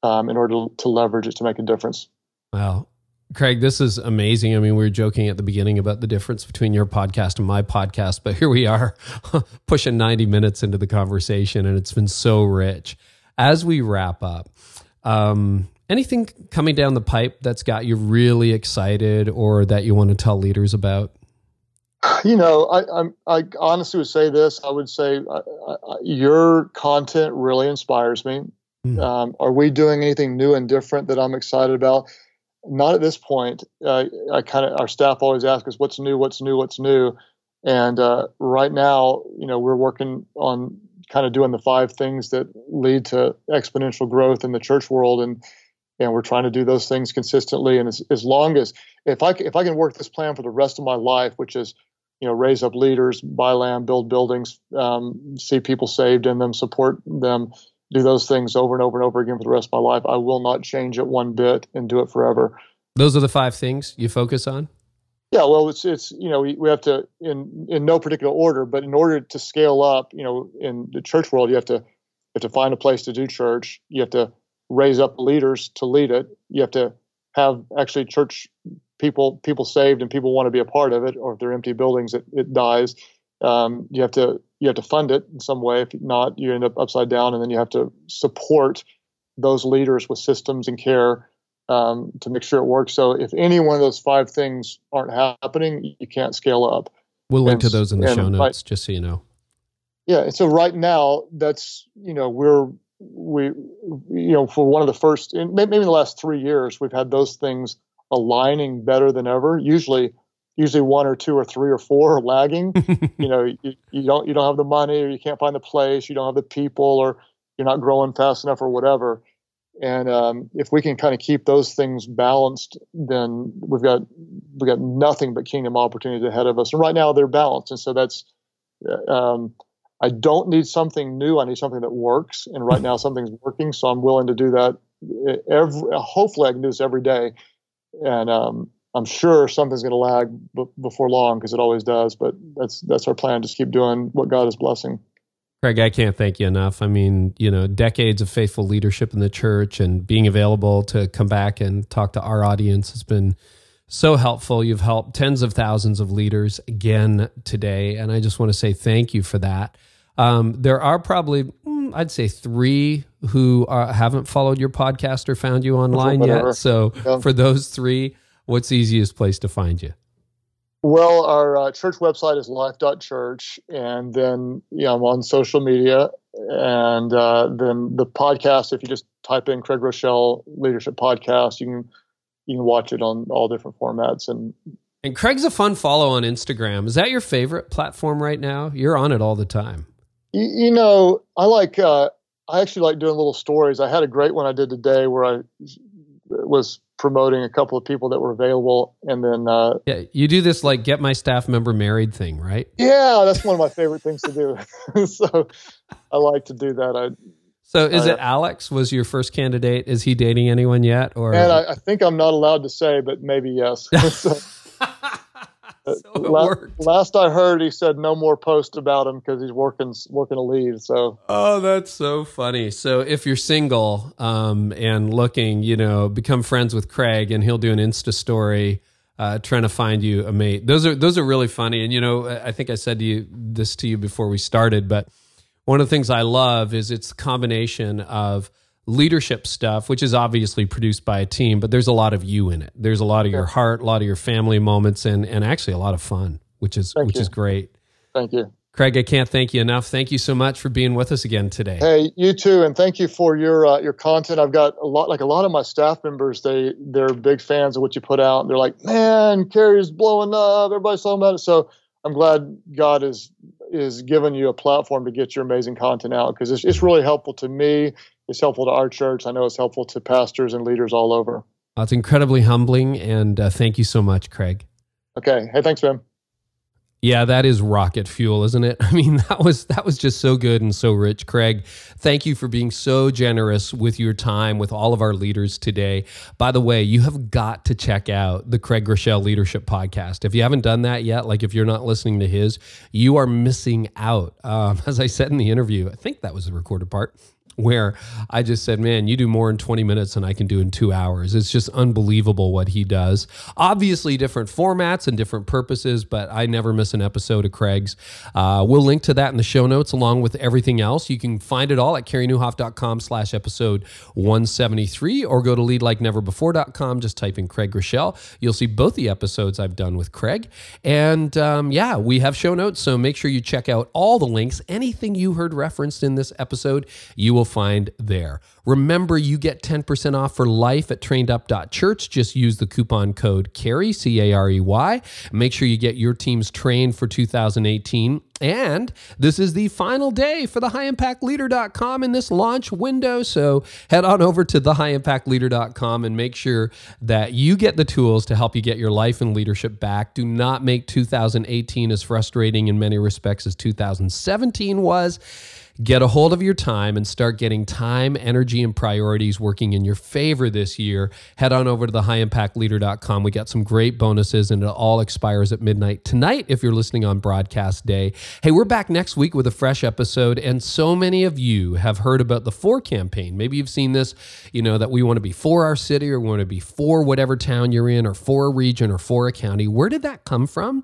um, in order to, leverage it to make a difference. Wow. Craig, this is amazing. I mean, we were joking at the beginning about the difference between your podcast and my podcast, but here we are pushing 90 minutes into the conversation, and it's been so rich. As we wrap up, um, anything coming down the pipe that's got you really excited or that you want to tell leaders about? You know, I, I, I honestly would say this. I would say uh, uh, your content really inspires me. Mm. Um, are we doing anything new and different that I'm excited about? not at this point. Uh, I kind of our staff always ask us, "What's new? What's new? What's new?" And uh, right now, you know, we're working on kind of doing the five things that lead to exponential growth in the church world, and and we're trying to do those things consistently. And as, as long as if I if I can work this plan for the rest of my life, which is you know raise up leaders, buy land, build buildings, um, see people saved in them, support them, do those things over and over and over again for the rest of my life. I will not change it one bit and do it forever. Those are the five things you focus on. Yeah, well, it's it's you know we, we have to in in no particular order, but in order to scale up, you know, in the church world, you have to you have to find a place to do church. You have to raise up leaders to lead it. You have to have actually church people people saved and people want to be a part of it, or if they're empty buildings, it, it dies. Um, you have to you have to fund it in some way. If not, you end up upside down, and then you have to support those leaders with systems and care um, to make sure it works. So if any one of those five things aren't happening, you can't scale up. We'll link and, to those in the show notes, right, just so you know. Yeah, so right now, that's you know we're we you know for one of the first maybe in the last three years we've had those things aligning better than ever. Usually, usually one or two or three or four are lagging. you know, you, you don't you don't have the money, or you can't find the place, you don't have the people, or you're not growing fast enough, or whatever. And um, if we can kind of keep those things balanced, then we've got we've got nothing but kingdom opportunities ahead of us. And right now they're balanced, and so that's. Um, I don't need something new. I need something that works. And right now something's working, so I'm willing to do that. Every hopefully I can do this every day, and um, I'm sure something's going to lag b- before long because it always does. But that's that's our plan. Just keep doing what God is blessing. Craig, I can't thank you enough. I mean, you know, decades of faithful leadership in the church and being available to come back and talk to our audience has been so helpful. You've helped tens of thousands of leaders again today. And I just want to say thank you for that. Um, there are probably, mm, I'd say, three who are, haven't followed your podcast or found you online yet. So yeah. for those three, what's the easiest place to find you? Well, our uh, church website is life.church, and then you know, I'm on social media, and uh, then the podcast. If you just type in Craig Groeschel Leadership Podcast, you can you can watch it on all different formats. And and Craig's a fun follow on Instagram. Is that your favorite platform right now? You're on it all the time. You, you know, I like. Uh, I actually like doing little stories. I had a great one I did today where I was promoting a couple of people that were available and then uh, yeah you do this like get my staff member married thing right yeah that's one of my favorite things to do so i like to do that i so is it alex was your first candidate is he dating anyone yet or and I, I think i'm not allowed to say but maybe yes so, so last, last, I heard, he said no more posts about him because he's working working a lead. So oh, that's so funny. So if you're single um, and looking, you know, become friends with Craig, and he'll do an Insta story. Uh, trying to find you a mate. Those are those are really funny. And you know, I think I said to you this to you before we started, but one of the things I love is it's a combination of leadership stuff, which is obviously produced by a team, but there's a lot of you in it. There's a lot of your heart, a lot of your family moments, and and actually a lot of fun, which is thank which you. is great. Thank you. Craig, I can't thank you enough. Thank you so much for being with us again today. Hey, you too, and thank you for your uh, your content. I've got a lot, like a lot of my staff members. They they're big fans of what you put out. And they're like, man, Carey's blowing up. Everybody's talking about it. So I'm glad God is is giving you a platform to get your amazing content out because it's, it's really helpful to me it's helpful to our church. I know it's helpful to pastors and leaders all over. It's incredibly humbling, and uh, thank you so much, Craig. Okay. Hey, thanks, man. Yeah, that is rocket fuel, isn't it? I mean, that was that was just so good and so rich, Craig. Thank you for being so generous with your time with all of our leaders today. By the way, you have got to check out the Craig Groeschel Leadership Podcast. If you haven't done that yet, like if you're not listening to his, you are missing out. Um, as I said in the interview, I think that was the recorded part where I just said, man, you do more in 20 minutes than I can do in two hours. It's just unbelievable what he does. Obviously, different formats and different purposes, but I never miss an episode of Craig's. Uh, we'll link to that in the show notes along with everything else. You can find it all at careynieuwhof.com slash episode 173 or go to leadlikeneverbefore.com. Just type in Craig Groeschel. You'll see both the episodes I've done with Craig. And um, yeah, we have show notes, so make sure you check out all the links. Anything you heard referenced in this episode, you will find there. Remember, you get 10% off for life at trainedup.church. Just use the coupon code CAREY, C A R E Y. Make sure you get your teams trained for 2018. And this is the final day for the highimpactleader.com in this launch window. So head on over to the highimpactleader.com and make sure that you get the tools to help you get your life and leadership back. Do not make 2018 as frustrating in many respects as 2017 was. Get a hold of your time and start getting time, energy, and priorities working in your favor this year, head on over to the highimpactleader.com. We got some great bonuses and it all expires at midnight tonight if you're listening on broadcast day. Hey, we're back next week with a fresh episode. And so many of you have heard about the For campaign. Maybe you've seen this, you know, that we want to be for our city or we want to be for whatever town you're in or for a region or for a county. Where did that come from?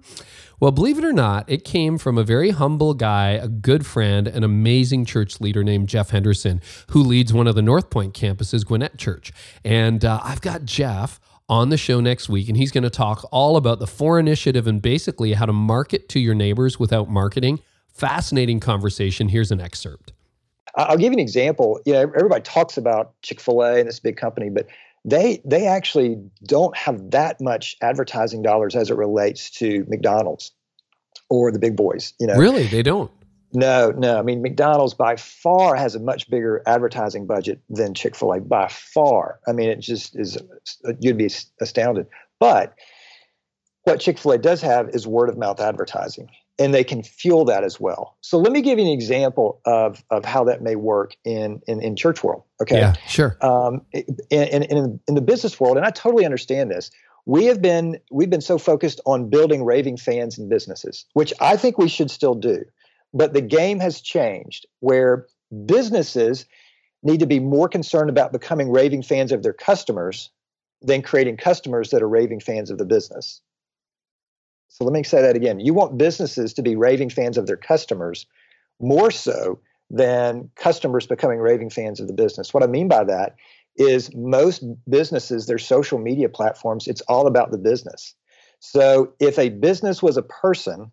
Well, believe it or not, it came from a very humble guy, a good friend, an amazing church leader named Jeff Henderson, who leads one of the North Point campuses, Gwinnett Church. And uh, I've got Jeff on the show next week, and he's going to talk all about the For Initiative and basically how to market to your neighbors without marketing. Fascinating conversation. Here's an excerpt. I'll give you an example. You know, everybody talks about Chick Fil A and this big company, but they they actually don't have that much advertising dollars as it relates to McDonald's or the big boys. You know, really, they don't. No, no. I mean, McDonald's by far has a much bigger advertising budget than Chick Fil A. By far. I mean, it just is. You'd be astounded. But what Chick Fil A does have is word of mouth advertising and they can fuel that as well. So let me give you an example of, of how that may work in, in, in church world. Okay. Yeah, sure. Um, in, in, in the business world, and I totally understand this, we have been, we've been so focused on building raving fans and businesses, which I think we should still do. But the game has changed where businesses need to be more concerned about becoming raving fans of their customers than creating customers that are raving fans of the business. So let me say that again. You want businesses to be raving fans of their customers more so than customers becoming raving fans of the business. What I mean by that is most businesses, their social media platforms, it's all about the business. So if a business was a person,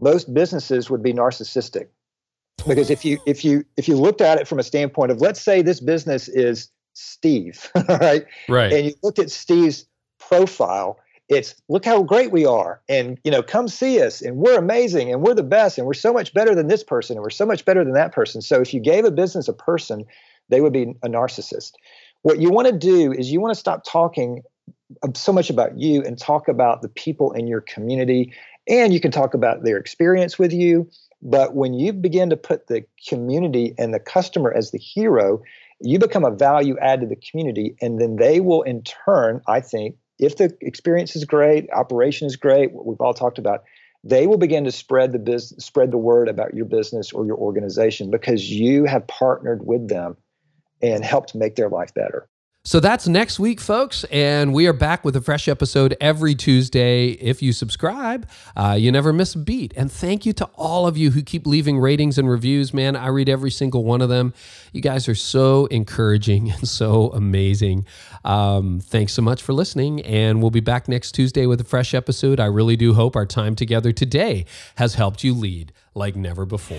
most businesses would be narcissistic. Because if you if you if you looked at it from a standpoint of let's say this business is Steve, right? Right. And you looked at Steve's profile it's look how great we are and you know come see us and we're amazing and we're the best and we're so much better than this person and we're so much better than that person. So if you gave a business a person they would be a narcissist. What you want to do is you want to stop talking uh, so much about you and talk about the people in your community and you can talk about their experience with you but when you begin to put the community and the customer as the hero you become a value add to the community and then they will in turn i think if the experience is great, operation is great, what we've all talked about, they will begin to spread the business, spread the word about your business or your organization because you have partnered with them and helped make their life better. So that's next week, folks. And we are back with a fresh episode every Tuesday. If you subscribe, uh, you never miss a beat. And thank you to all of you who keep leaving ratings and reviews, man. I read every single one of them. You guys are so encouraging and so amazing. Um, thanks so much for listening. And we'll be back next Tuesday with a fresh episode. I really do hope our time together today has helped you lead like never before.